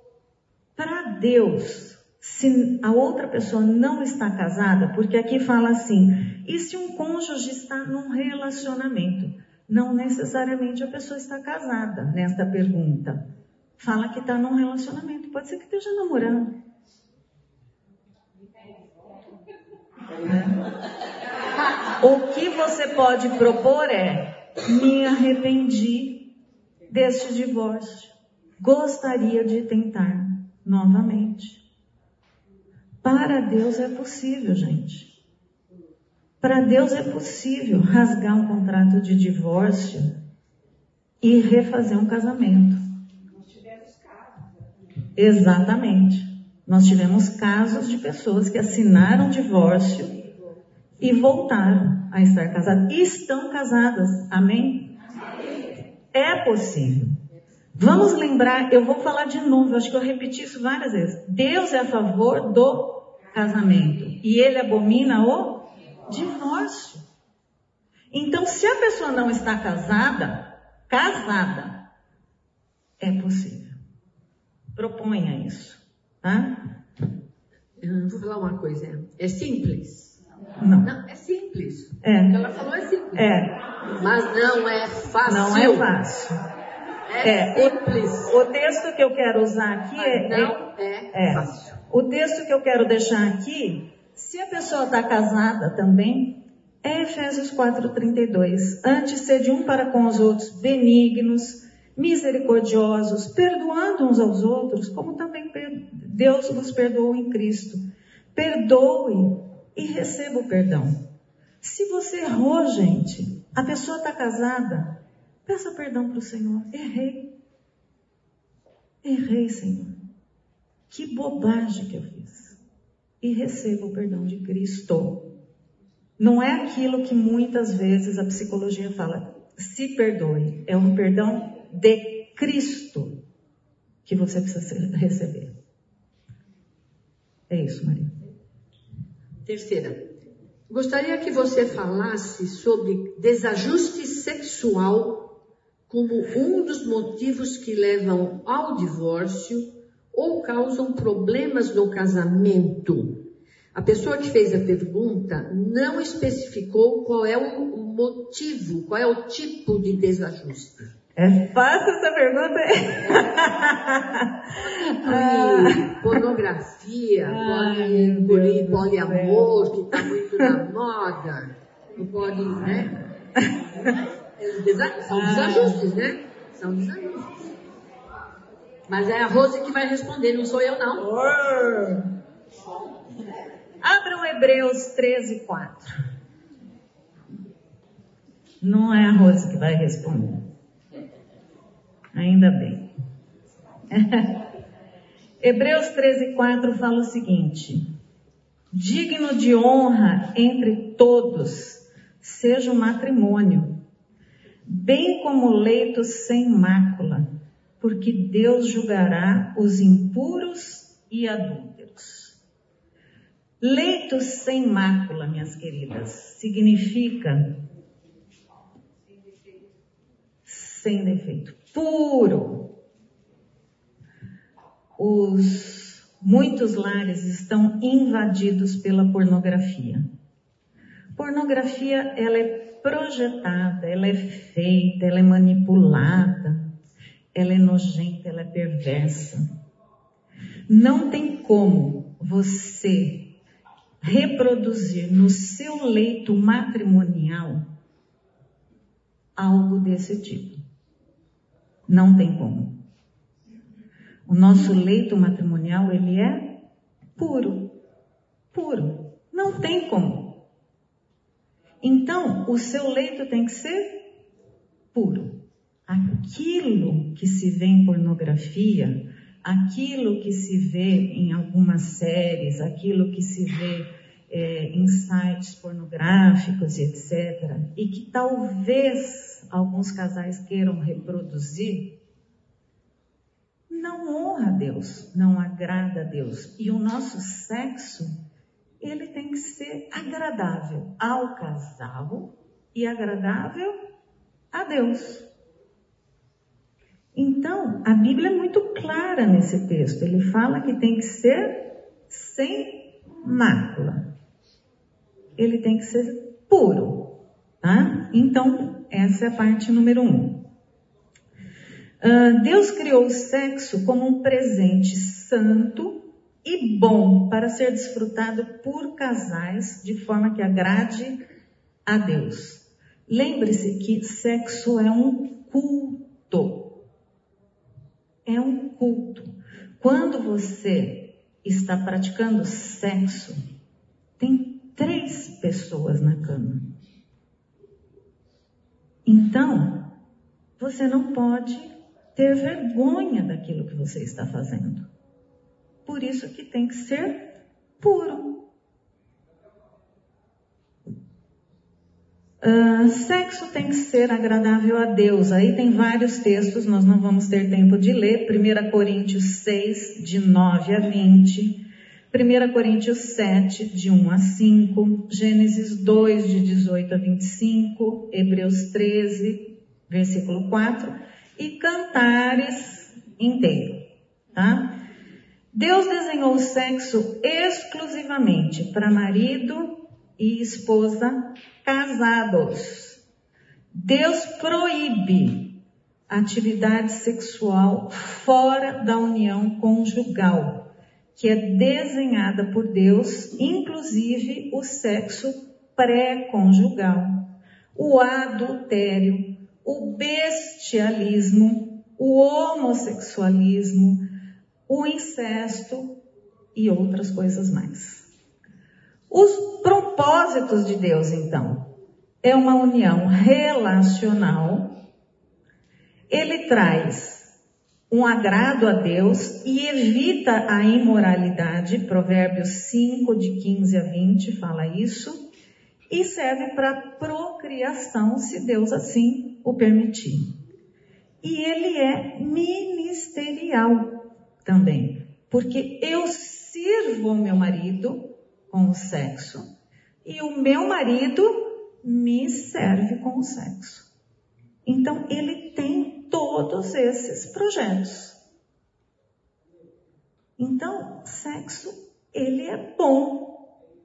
para Deus. Se a outra pessoa não está casada, porque aqui fala assim, e se um cônjuge está num relacionamento? Não necessariamente a pessoa está casada nesta pergunta. Fala que está num relacionamento, pode ser que esteja namorando. O que você pode propor é: me arrependi deste divórcio. Gostaria de tentar novamente. Para Deus é possível, gente. Para Deus é possível rasgar um contrato de divórcio e refazer um casamento. Exatamente. Nós tivemos casos de pessoas que assinaram divórcio e voltaram a estar casadas. E estão casadas. Amém? É possível. Vamos lembrar, eu vou falar de novo, acho que eu repeti isso várias vezes. Deus é a favor do casamento e ele abomina o divórcio. Então, se a pessoa não está casada, casada, é possível. Proponha isso, tá? Eu vou falar uma coisa. É simples? Não. Não, é simples. É. O que ela falou é simples. É. Mas não é fácil. Não é fácil. É, É, simples. O, o texto que eu quero usar aqui é, não é, é, fácil. o texto que eu quero deixar aqui, se a pessoa está casada também, é Efésios 4:32. Antes sede um para com os outros benignos, misericordiosos, perdoando uns aos outros, como também Deus vos perdoou em Cristo. Perdoe e receba o perdão. Se você errou, gente, a pessoa está casada, peça perdão para o Senhor. Errei. Errei, Senhor. Que bobagem que eu fiz. E receba o perdão de Cristo. Não é aquilo que muitas vezes a psicologia fala, se perdoe. É um perdão de Cristo que você precisa receber. É isso, Maria. Terceira, gostaria que você falasse sobre desajuste sexual como um dos motivos que levam ao divórcio ou causam problemas no casamento. A pessoa que fez a pergunta não especificou qual é o motivo, qual é o tipo de desajuste. É fácil essa pergunta? Inclui pornografia, Ai, pode Deus do poliamor, que está muito na moda. Não pode, né? São desajustes, né? São desajustes. Mas é a Rose que vai responder, não sou eu não. Abram Hebreus 13, 4. Não é a Rose que vai responder. Ainda bem. Hebreus 13, 4 fala o seguinte: Digno de honra entre todos seja o matrimônio, bem como leito sem mácula, porque Deus julgará os impuros e adúlteros. Leito sem mácula, minhas queridas, significa sem defeito, puro, os muitos lares estão invadidos pela pornografia. Pornografia, ela é projetada, ela é feita, ela é manipulada, ela é nojenta, ela é perversa. Não tem como você reproduzir no seu leito matrimonial algo desse tipo. Não tem como. O nosso leito matrimonial, ele é puro. Puro. Não tem como. Então, o seu leito tem que ser puro. Aquilo que se vê em pornografia, aquilo que se vê em algumas séries, aquilo que se vê é, em sites pornográficos etc., e que talvez alguns casais queiram reproduzir, não honra a Deus, não agrada a Deus. E o nosso sexo, ele tem que ser agradável ao casal e agradável a Deus. Então, a Bíblia é muito clara nesse texto. Ele fala que tem que ser sem mácula. Ele tem que ser puro, Então, essa é a parte número um. Uh, Deus criou o sexo como um presente santo e bom para ser desfrutado por casais de forma que agrade a Deus. Lembre-se que sexo é um culto é um culto. Quando você está praticando sexo, tem três pessoas na cama. Então, você não pode ter vergonha daquilo que você está fazendo. Por isso que tem que ser puro. Uh, sexo tem que ser agradável a Deus. Aí tem vários textos, nós não vamos ter tempo de ler. 1 Coríntios 6, de 9 a 20. 1 Coríntios 7, de 1 a 5. Gênesis 2, de 18 a 25. Hebreus 13, versículo 4. E Cantares inteiro. Tá? Deus desenhou o sexo exclusivamente para marido e esposa casados. Deus proíbe atividade sexual fora da união conjugal, que é desenhada por Deus, inclusive o sexo pré-conjugal, o adultério, o bestialismo, o homossexualismo, o incesto e outras coisas mais. Os propósitos de Deus, então, é uma união relacional. Ele traz um agrado a Deus e evita a imoralidade. Provérbios 5, de 15 a 20 fala isso. E serve para procriação, se Deus assim o permitir. E ele é ministerial também, porque eu sirvo meu marido com o sexo e o meu marido me serve com o sexo. Então ele tem todos esses projetos. Então, sexo, ele é bom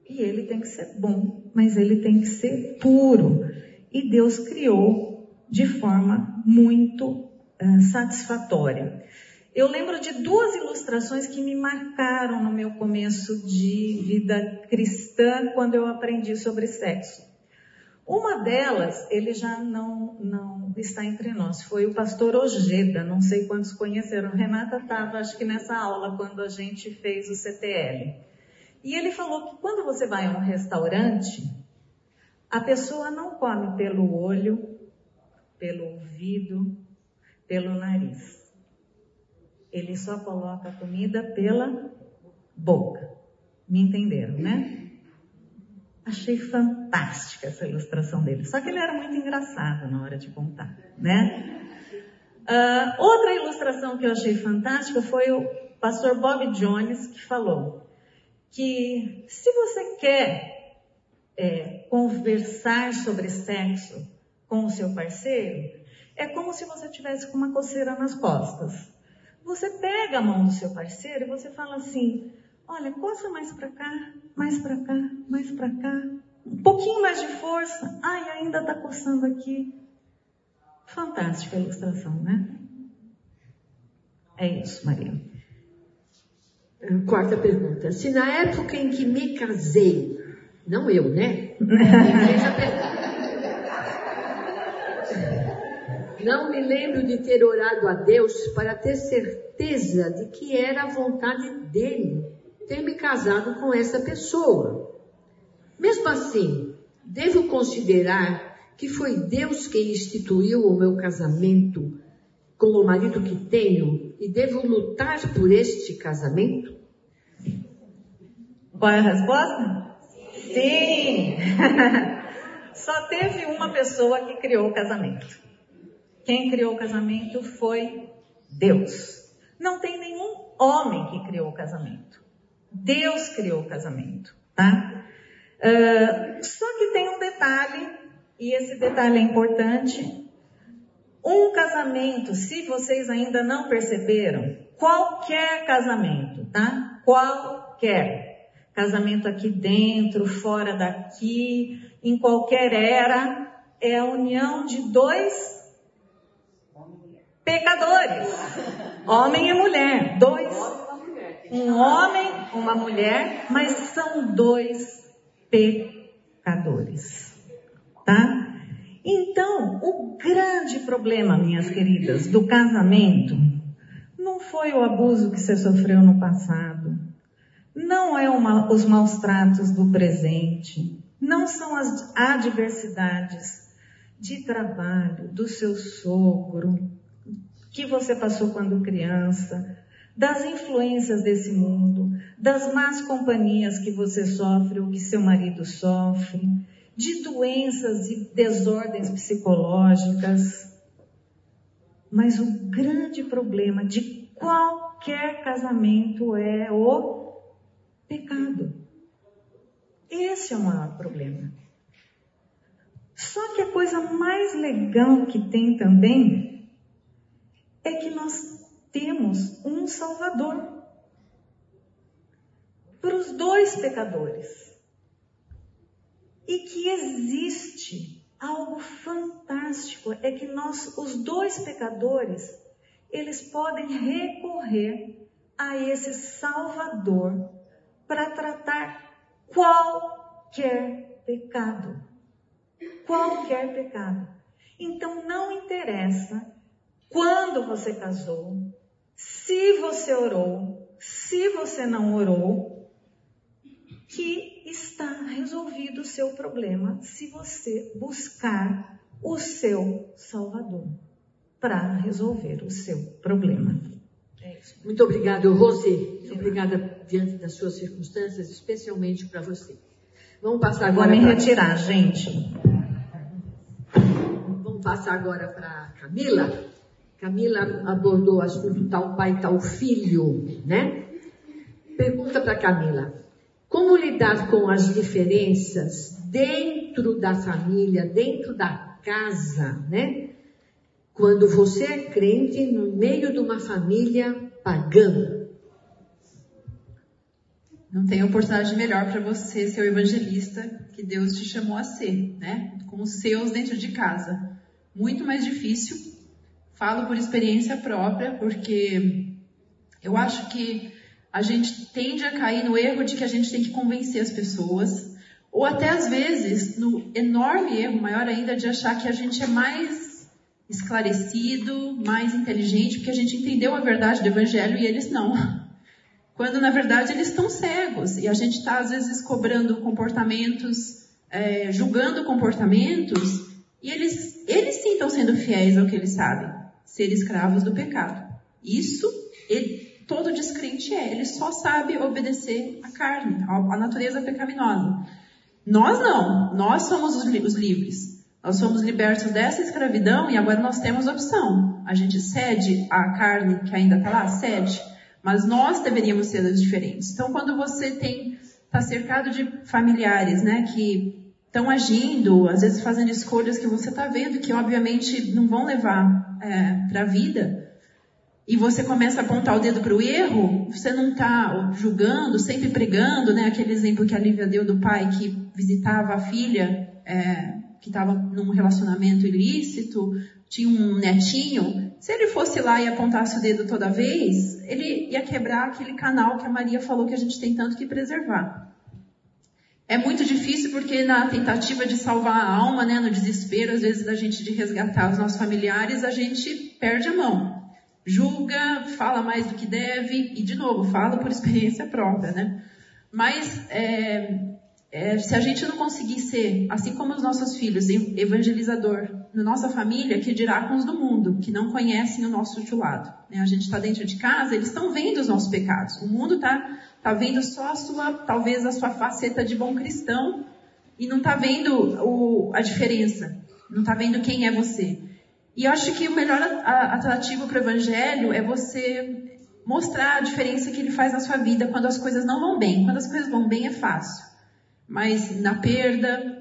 e ele tem que ser bom, mas ele tem que ser puro. E Deus criou de forma muito uh, satisfatória. Eu lembro de duas ilustrações que me marcaram no meu começo de vida cristã, quando eu aprendi sobre sexo. Uma delas, ele já não, não está entre nós, foi o pastor Ojeda, não sei quantos conheceram. Renata estava, acho que nessa aula, quando a gente fez o CTL. E ele falou que quando você vai a um restaurante, a pessoa não come pelo olho, pelo ouvido, pelo nariz ele só coloca a comida pela boca. Me entenderam, né? Achei fantástica essa ilustração dele. Só que ele era muito engraçado na hora de contar, né? Uh, outra ilustração que eu achei fantástica foi o pastor Bob Jones que falou que se você quer é, conversar sobre sexo com o seu parceiro, é como se você tivesse com uma coceira nas costas. Você pega a mão do seu parceiro e você fala assim: olha, coça mais para cá, mais para cá, mais para cá. Um pouquinho mais de força. Ai, ainda está coçando aqui. Fantástica a ilustração, né? É isso, Maria. Quarta pergunta. Se na época em que me casei, não eu, né? Não me lembro de ter orado a Deus para ter certeza de que era a vontade dele ter me casado com essa pessoa. Mesmo assim, devo considerar que foi Deus quem instituiu o meu casamento com o marido que tenho e devo lutar por este casamento? Qual é a resposta? Sim! Só teve uma pessoa que criou o casamento. Quem criou o casamento foi Deus. Não tem nenhum homem que criou o casamento. Deus criou o casamento, tá? Uh, só que tem um detalhe, e esse detalhe é importante. Um casamento, se vocês ainda não perceberam, qualquer casamento, tá? Qualquer. Casamento aqui dentro, fora daqui, em qualquer era, é a união de dois pecadores. Homem e mulher, dois. Um homem, uma mulher, mas são dois pecadores. Tá? Então, o grande problema, minhas queridas, do casamento não foi o abuso que você sofreu no passado, não é uma, os maus tratos do presente, não são as adversidades de trabalho do seu sogro, que você passou quando criança, das influências desse mundo, das más companhias que você sofre ou que seu marido sofre, de doenças e desordens psicológicas. Mas o grande problema de qualquer casamento é o pecado. Esse é o maior problema. Só que a coisa mais legal que tem também é que nós temos um Salvador para os dois pecadores. E que existe algo fantástico, é que nós, os dois pecadores, eles podem recorrer a esse Salvador para tratar qualquer pecado. Qualquer pecado. Então não interessa quando você casou, se você orou, se você não orou, que está resolvido o seu problema se você buscar o seu Salvador para resolver o seu problema. É Muito obrigado, Rose. Muito obrigada diante das suas circunstâncias, especialmente para você. Vamos passar agora. Vou me retirar, gente. Vamos passar agora para Camila. Camila abordou o assunto tal pai, tal filho, né? Pergunta para Camila: como lidar com as diferenças dentro da família, dentro da casa, né? Quando você é crente no meio de uma família pagã. Não tem oportunidade melhor para você ser o evangelista que Deus te chamou a ser, né? Com os seus dentro de casa. Muito mais difícil Falo por experiência própria, porque eu acho que a gente tende a cair no erro de que a gente tem que convencer as pessoas, ou até às vezes no enorme erro, maior ainda, de achar que a gente é mais esclarecido, mais inteligente, porque a gente entendeu a verdade do evangelho e eles não. Quando na verdade eles estão cegos e a gente está às vezes cobrando comportamentos, é, julgando comportamentos e eles, eles sim estão sendo fiéis ao que eles sabem ser escravos do pecado. Isso ele, todo descrente é, ele só sabe obedecer à carne, à natureza pecaminosa. Nós não, nós somos os, os livres. Nós somos libertos dessa escravidão e agora nós temos opção. A gente cede à carne que ainda está lá, cede. Mas nós deveríamos ser as diferentes. Então, quando você tem está cercado de familiares, né, que estão agindo, às vezes fazendo escolhas que você está vendo que obviamente não vão levar é, para a vida, e você começa a apontar o dedo para o erro, você não está julgando, sempre pregando, né? Aquele exemplo que a Lívia deu do pai que visitava a filha é, que estava num relacionamento ilícito, tinha um netinho. Se ele fosse lá e apontasse o dedo toda vez, ele ia quebrar aquele canal que a Maria falou que a gente tem tanto que preservar. É muito difícil porque na tentativa de salvar a alma, né, no desespero, às vezes da gente de resgatar os nossos familiares, a gente perde a mão julga, fala mais do que deve, e de novo, fala por experiência própria, né? Mas é, é, se a gente não conseguir ser, assim como os nossos filhos, evangelizador na nossa família, que dirá com os do mundo, que não conhecem o nosso lado. Né? A gente está dentro de casa, eles estão vendo os nossos pecados. O mundo está tá vendo só a sua, talvez a sua faceta de bom cristão, e não está vendo o, a diferença, não está vendo quem é você. E eu acho que o melhor atrativo para o evangelho é você mostrar a diferença que ele faz na sua vida quando as coisas não vão bem. Quando as coisas vão bem é fácil. Mas na perda,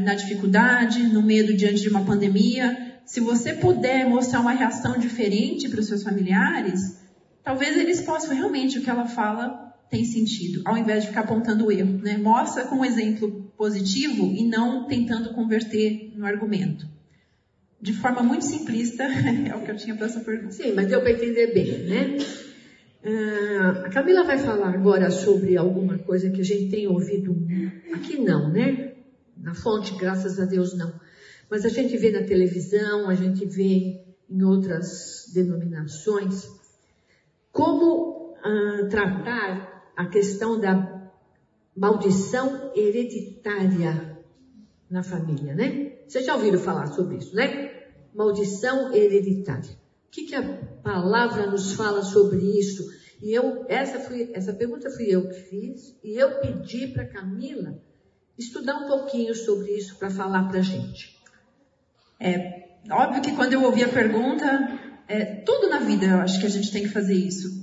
na dificuldade, no medo diante de uma pandemia, se você puder mostrar uma reação diferente para os seus familiares, talvez eles possam realmente o que ela fala tem sentido, ao invés de ficar apontando o erro. Né? Mostra com um exemplo positivo e não tentando converter no argumento de forma muito simplista, é o que eu tinha para essa pergunta. Sim, mas deu para entender bem, né? Uh, a Camila vai falar agora sobre alguma coisa que a gente tem ouvido aqui não, né? Na fonte, graças a Deus, não. Mas a gente vê na televisão, a gente vê em outras denominações, como uh, tratar a questão da maldição hereditária na família, né? Vocês já ouviram falar sobre isso, né? maldição hereditária. O que, que a palavra nos fala sobre isso? E eu, essa, fui, essa pergunta fui eu que fiz, e eu pedi para Camila estudar um pouquinho sobre isso para falar para a gente. É óbvio que quando eu ouvi a pergunta, é, tudo na vida eu acho que a gente tem que fazer isso.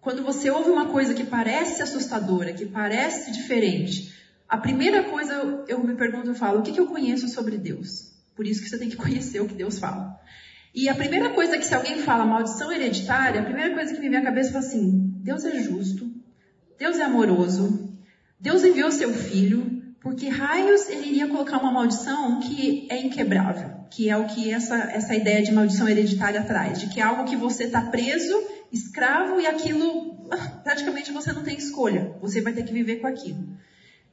Quando você ouve uma coisa que parece assustadora, que parece diferente, a primeira coisa eu, eu me pergunto, eu falo, o que, que eu conheço sobre Deus? Por isso que você tem que conhecer o que Deus fala. E a primeira coisa que se alguém fala maldição hereditária, a primeira coisa que me vem à cabeça é assim: Deus é justo, Deus é amoroso, Deus enviou seu filho, porque raios ele iria colocar uma maldição que é inquebrável, que é o que essa, essa ideia de maldição hereditária traz, de que é algo que você está preso, escravo e aquilo praticamente você não tem escolha, você vai ter que viver com aquilo.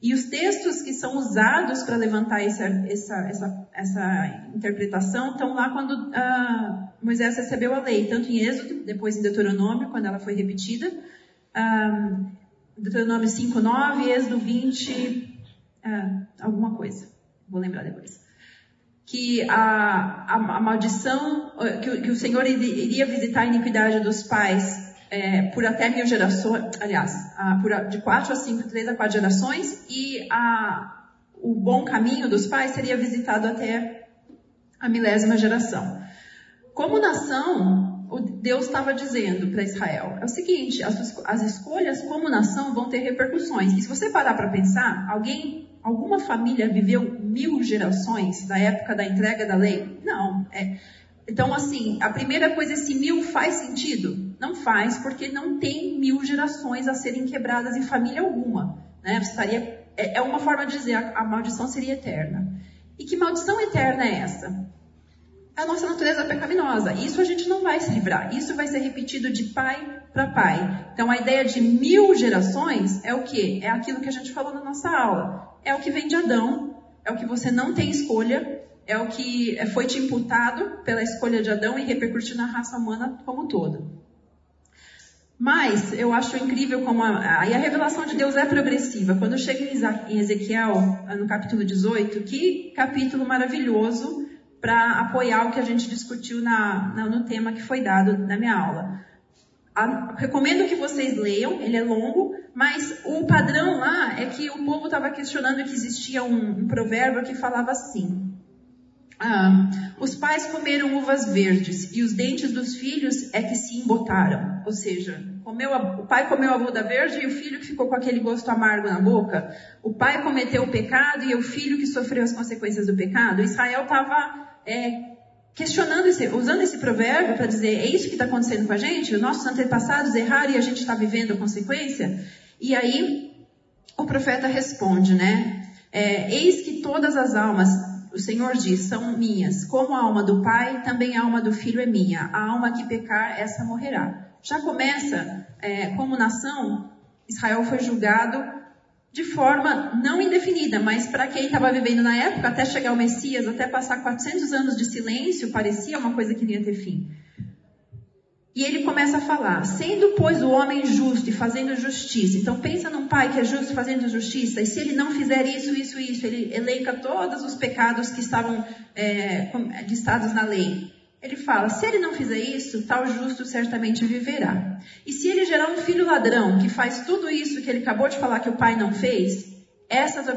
E os textos que são usados para levantar essa, essa, essa, essa, interpretação estão lá quando uh, Moisés recebeu a lei, tanto em Êxodo, depois em Deuteronômio, quando ela foi repetida, uh, Deuteronômio 5, 9, Êxodo 20, ah, alguma coisa, vou lembrar depois. Que a, a, a maldição, que, que o Senhor iria visitar a iniquidade dos pais é, por até mil gerações, aliás, a, por, de quatro a cinco, três a quatro gerações, e a, o bom caminho dos pais seria visitado até a milésima geração. Como nação, Deus estava dizendo para Israel, é o seguinte, as, as escolhas como nação vão ter repercussões. E se você parar para pensar, alguém, alguma família viveu mil gerações da época da entrega da lei? Não. É, então, assim, a primeira coisa, esse mil faz sentido? Não faz, porque não tem mil gerações a serem quebradas em família alguma. Né? Estaria, é, é uma forma de dizer a, a maldição seria eterna. E que maldição eterna é essa? A nossa natureza pecaminosa. Isso a gente não vai se livrar. Isso vai ser repetido de pai para pai. Então a ideia de mil gerações é o que? É aquilo que a gente falou na nossa aula. É o que vem de Adão. É o que você não tem escolha. É o que foi te imputado pela escolha de Adão e repercutiu na raça humana como todo. Mas eu acho incrível como a, a, a revelação de Deus é progressiva. Quando chega em Ezequiel, no capítulo 18, que capítulo maravilhoso para apoiar o que a gente discutiu na, na, no tema que foi dado na minha aula. A, recomendo que vocês leiam, ele é longo, mas o padrão lá é que o povo estava questionando que existia um, um provérbio que falava assim: ah, os pais comeram uvas verdes e os dentes dos filhos é que se embotaram. Ou seja, comeu a, o pai comeu a muda verde e o filho que ficou com aquele gosto amargo na boca. O pai cometeu o pecado e o filho que sofreu as consequências do pecado. Israel estava é, questionando esse, usando esse provérbio para dizer, é isso que está acontecendo com a gente? Os nossos antepassados erraram e a gente está vivendo a consequência? E aí, o profeta responde, né? É, Eis que todas as almas, o Senhor diz, são minhas. Como a alma do pai, também a alma do filho é minha. A alma que pecar, essa morrerá. Já começa, é, como nação, Israel foi julgado de forma não indefinida, mas para quem estava vivendo na época, até chegar o Messias, até passar 400 anos de silêncio, parecia uma coisa que iria ter fim. E ele começa a falar, sendo pois o homem justo e fazendo justiça. Então pensa num pai que é justo fazendo justiça, e se ele não fizer isso, isso, isso, ele elenca todos os pecados que estavam é, listados na lei. Ele fala: se ele não fizer isso, tal justo certamente viverá. E se ele gerar um filho ladrão que faz tudo isso que ele acabou de falar que o pai não fez, essas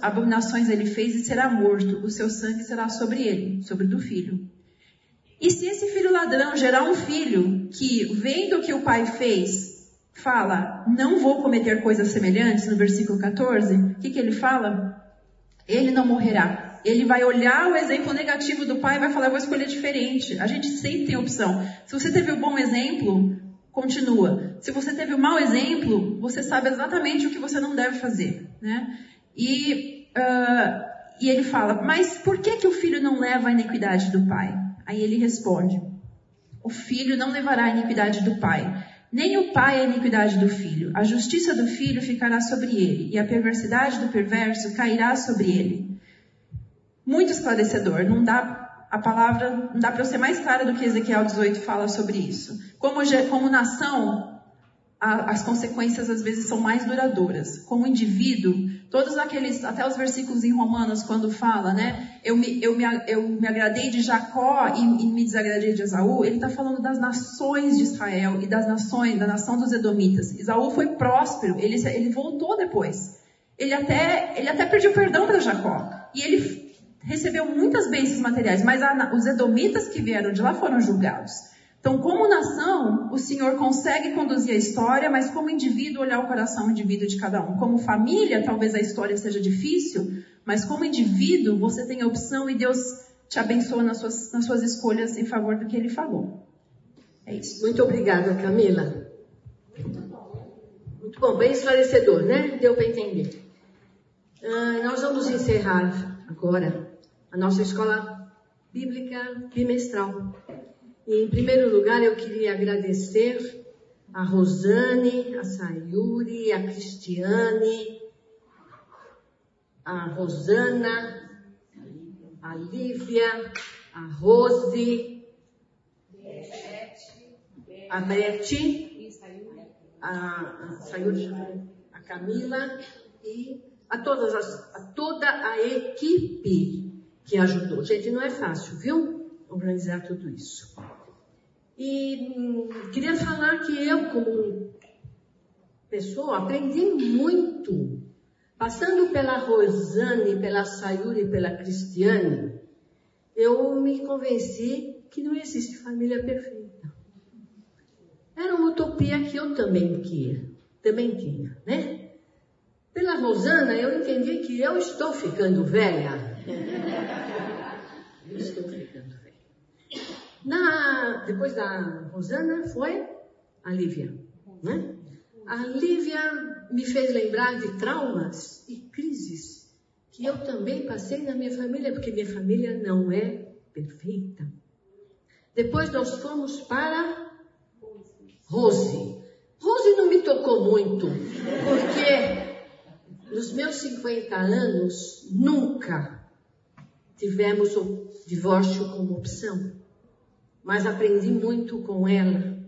abominações ele fez e será morto, o seu sangue será sobre ele, sobre do filho. E se esse filho ladrão gerar um filho que, vendo o que o pai fez, fala, não vou cometer coisas semelhantes, no versículo 14, o que, que ele fala? Ele não morrerá, ele vai olhar o exemplo negativo do pai e vai falar, eu vou escolher diferente. A gente sempre tem opção. Se você teve o um bom exemplo, continua. Se você teve o um mau exemplo, você sabe exatamente o que você não deve fazer. Né? E, uh, e ele fala, mas por que, que o filho não leva a iniquidade do pai? Aí ele responde, o filho não levará a iniquidade do pai, nem o pai a iniquidade do filho. A justiça do filho ficará sobre ele, e a perversidade do perverso cairá sobre ele muito esclarecedor. Não dá a palavra, não dá para eu ser mais clara do que Ezequiel 18 fala sobre isso. Como, como nação, a, as consequências às vezes são mais duradouras. Como indivíduo, todos aqueles, até os versículos em Romanos, quando fala, né? Eu me, eu me, eu me agradei de Jacó e, e me desagradei de Esaú, ele está falando das nações de Israel e das nações, da nação dos Edomitas. Esaú foi próspero, ele, ele voltou depois. Ele até, ele até pediu perdão para Jacó. E ele recebeu muitas bênçãos materiais, mas a, os edomitas que vieram de lá foram julgados. Então, como nação, o Senhor consegue conduzir a história, mas como indivíduo, olhar o coração indivíduo de cada um. Como família, talvez a história seja difícil, mas como indivíduo, você tem a opção e Deus te abençoa nas suas, nas suas escolhas em favor do que Ele falou. É isso. Muito obrigada, Camila. Muito bom, bem esclarecedor, né? Deu para entender. Uh, nós vamos encerrar agora a nossa escola bíblica bimestral. E, em primeiro lugar, eu queria agradecer a Rosane, a Sayuri, a Cristiane, a Rosana, a Lívia, a Rose, a Bete, a, a Sayuri, a Camila e a, todas as, a toda a equipe que ajudou. Gente, não é fácil, viu? Organizar tudo isso. E hum, queria falar que eu, como pessoa, aprendi muito. Passando pela Rosane, pela Sayuri, pela Cristiane, eu me convenci que não existe família perfeita. Era uma utopia que eu também queria, também tinha, né? Pela Rosana, eu entendi que eu estou ficando velha Estou. Na, depois da Rosana foi a Lívia. Né? A Lívia me fez lembrar de traumas e crises que eu também passei na minha família, porque minha família não é perfeita. Depois nós fomos para Rose. Rose não me tocou muito, porque nos meus 50 anos nunca tivemos o divórcio como opção, mas aprendi muito com ela.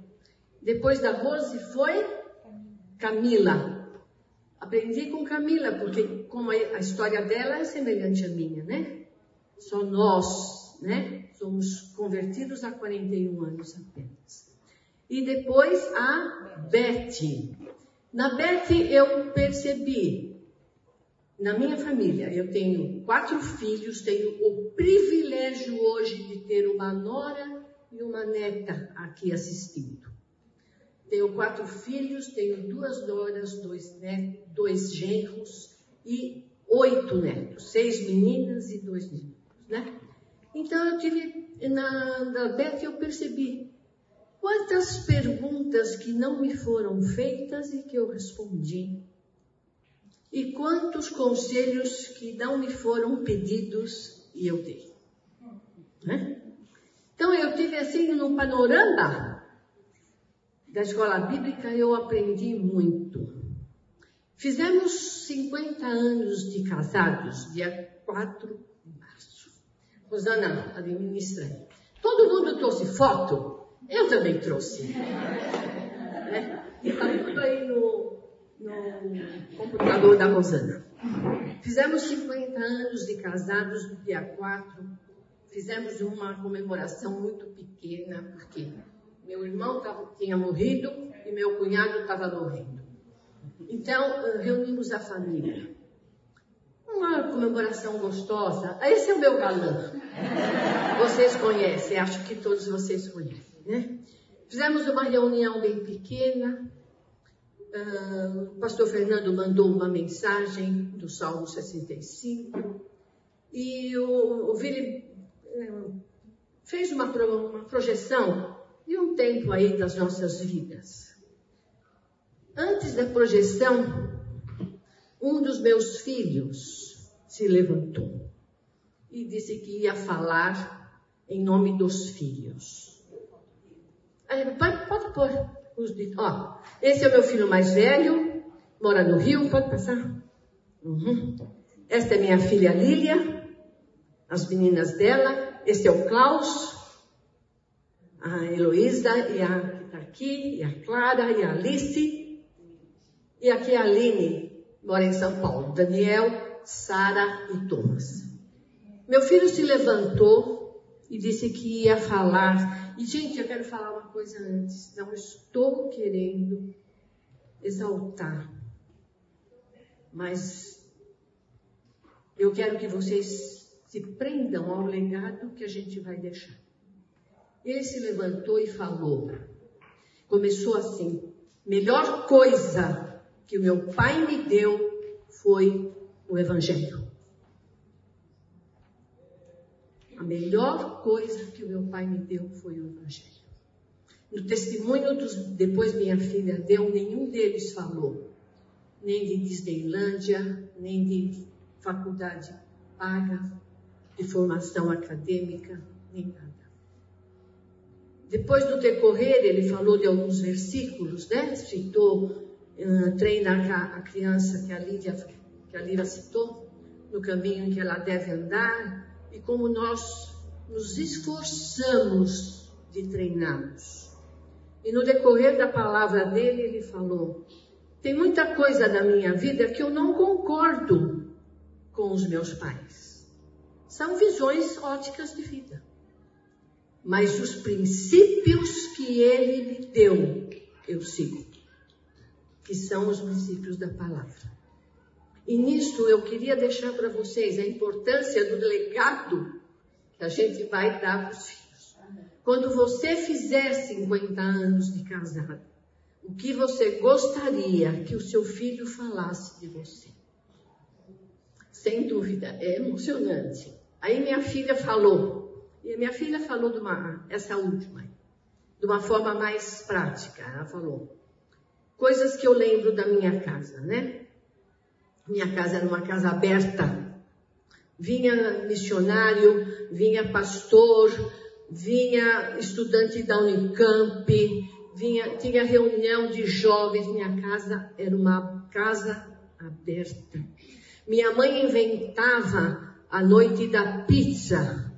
Depois da Rose foi Camila. Aprendi com Camila, porque como a história dela é semelhante à minha, né? Só nós, né? Somos convertidos há 41 anos apenas. E depois a Betty. Na Betty eu percebi na minha família, eu tenho quatro filhos, tenho o privilégio hoje de ter uma nora e uma neta aqui assistindo. Tenho quatro filhos, tenho duas noras, dois, netos, dois genros e oito netos, seis meninas e dois meninos, né? Então eu tive, na, na Beth eu percebi quantas perguntas que não me foram feitas e que eu respondi. E quantos conselhos que não me foram pedidos e eu dei. Né? Então eu tive assim no panorama da escola bíblica eu aprendi muito. Fizemos 50 anos de casados, dia 4 de março. Rosana administrando. Todo mundo trouxe foto, eu também trouxe. Né? Está tudo aí no, no computador da Rosana. Fizemos 50 anos de casados no dia 4. Fizemos uma comemoração muito pequena, porque meu irmão tava, tinha morrido e meu cunhado estava morrendo. Então, eh, reunimos a família. Uma comemoração gostosa. Esse é o meu galã. Vocês conhecem, acho que todos vocês conhecem, né? Fizemos uma reunião bem pequena. Uh, o pastor Fernando mandou uma mensagem do Salmo 65 e o, o Vili uh, fez uma, pro, uma projeção de um tempo aí das nossas vidas. Antes da projeção, um dos meus filhos se levantou e disse que ia falar em nome dos filhos. Aí, pai, pode pôr os Ó, esse é o meu filho mais velho, mora no Rio, pode passar. Uhum. Esta é minha filha Lília, as meninas dela. Esse é o Klaus, a Heloísa e a que está aqui, e a Clara e a Alice. E aqui a Aline mora em São Paulo. Daniel, Sara e Thomas. Meu filho se levantou e disse que ia falar. E, gente, eu quero falar uma coisa antes. Não estou querendo exaltar. Mas eu quero que vocês se prendam ao legado que a gente vai deixar. Ele se levantou e falou. Começou assim: melhor coisa que o meu pai me deu foi o Evangelho. A melhor coisa que o meu pai me deu foi o Evangelho. No testemunho dos depois minha filha deu, nenhum deles falou, nem de Disneylândia, nem de faculdade paga, de formação acadêmica, nem nada. Depois do decorrer, ele falou de alguns versículos, né? Citou uh, treina a criança que a Lídia, que a Lídia citou, no caminho em que ela deve andar e como nós nos esforçamos de treiná-los. E no decorrer da palavra dele, ele falou: tem muita coisa da minha vida que eu não concordo com os meus pais. São visões óticas de vida. Mas os princípios que ele me deu, eu sigo que são os princípios da palavra. E nisso eu queria deixar para vocês a importância do legado que a gente vai dar para os filhos. Quando você fizer 50 anos de casado, o que você gostaria que o seu filho falasse de você? Sem dúvida, é emocionante. Aí minha filha falou, e minha filha falou de uma, essa última, de uma forma mais prática. Ela falou: coisas que eu lembro da minha casa, né? Minha casa era uma casa aberta. Vinha missionário, vinha pastor, vinha estudante da Unicamp, vinha, tinha reunião de jovens. Minha casa era uma casa aberta. Minha mãe inventava a noite da pizza,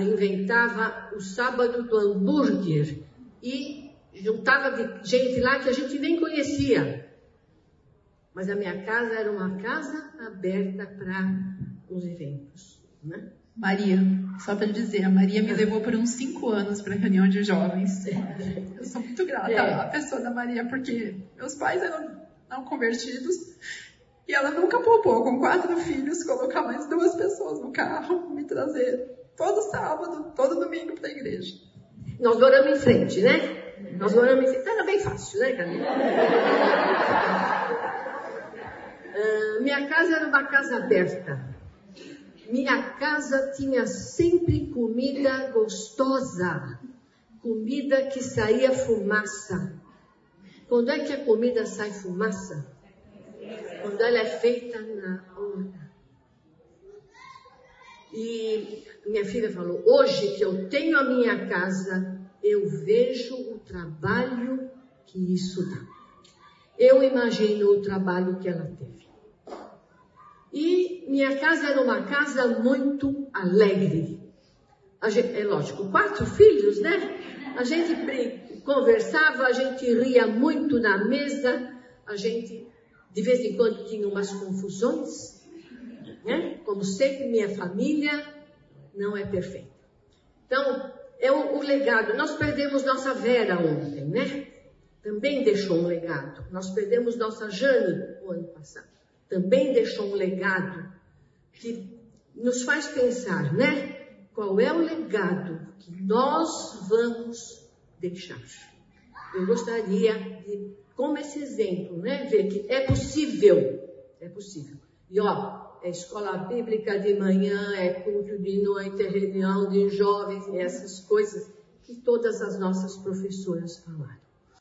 inventava o sábado do hambúrguer e juntava gente lá que a gente nem conhecia. Mas a minha casa era uma casa aberta para os eventos. Né? Maria, só para dizer, a Maria me levou por uns cinco anos para a reunião de jovens. Eu sou muito grata é. à pessoa da Maria, porque meus pais eram não convertidos e ela nunca poupou, com quatro filhos, colocar mais duas pessoas no carro, me trazer todo sábado, todo domingo para a igreja. Nós moramos em frente, né? Nós moramos em Era bem fácil, né, Camila? Uh, minha casa era uma casa aberta. minha casa tinha sempre comida gostosa, comida que saía fumaça. Quando é que a comida sai fumaça? Quando ela é feita na hora. E minha filha falou: hoje que eu tenho a minha casa, eu vejo o trabalho que isso dá. Eu imagino o trabalho que ela teve. E minha casa era uma casa muito alegre. Gente, é lógico, quatro filhos, né? A gente conversava, a gente ria muito na mesa, a gente de vez em quando tinha umas confusões, né? Como sempre, minha família não é perfeita. Então, é o, o legado. Nós perdemos nossa Vera ontem, né? Também deixou um legado. Nós perdemos nossa Jane o ano passado. Também deixou um legado que nos faz pensar, né? Qual é o legado que nós vamos deixar? Eu gostaria de, como esse exemplo, né? Ver que é possível, é possível. E ó, é escola bíblica de manhã, é culto de noite, é reunião de jovens, essas coisas que todas as nossas professoras falaram.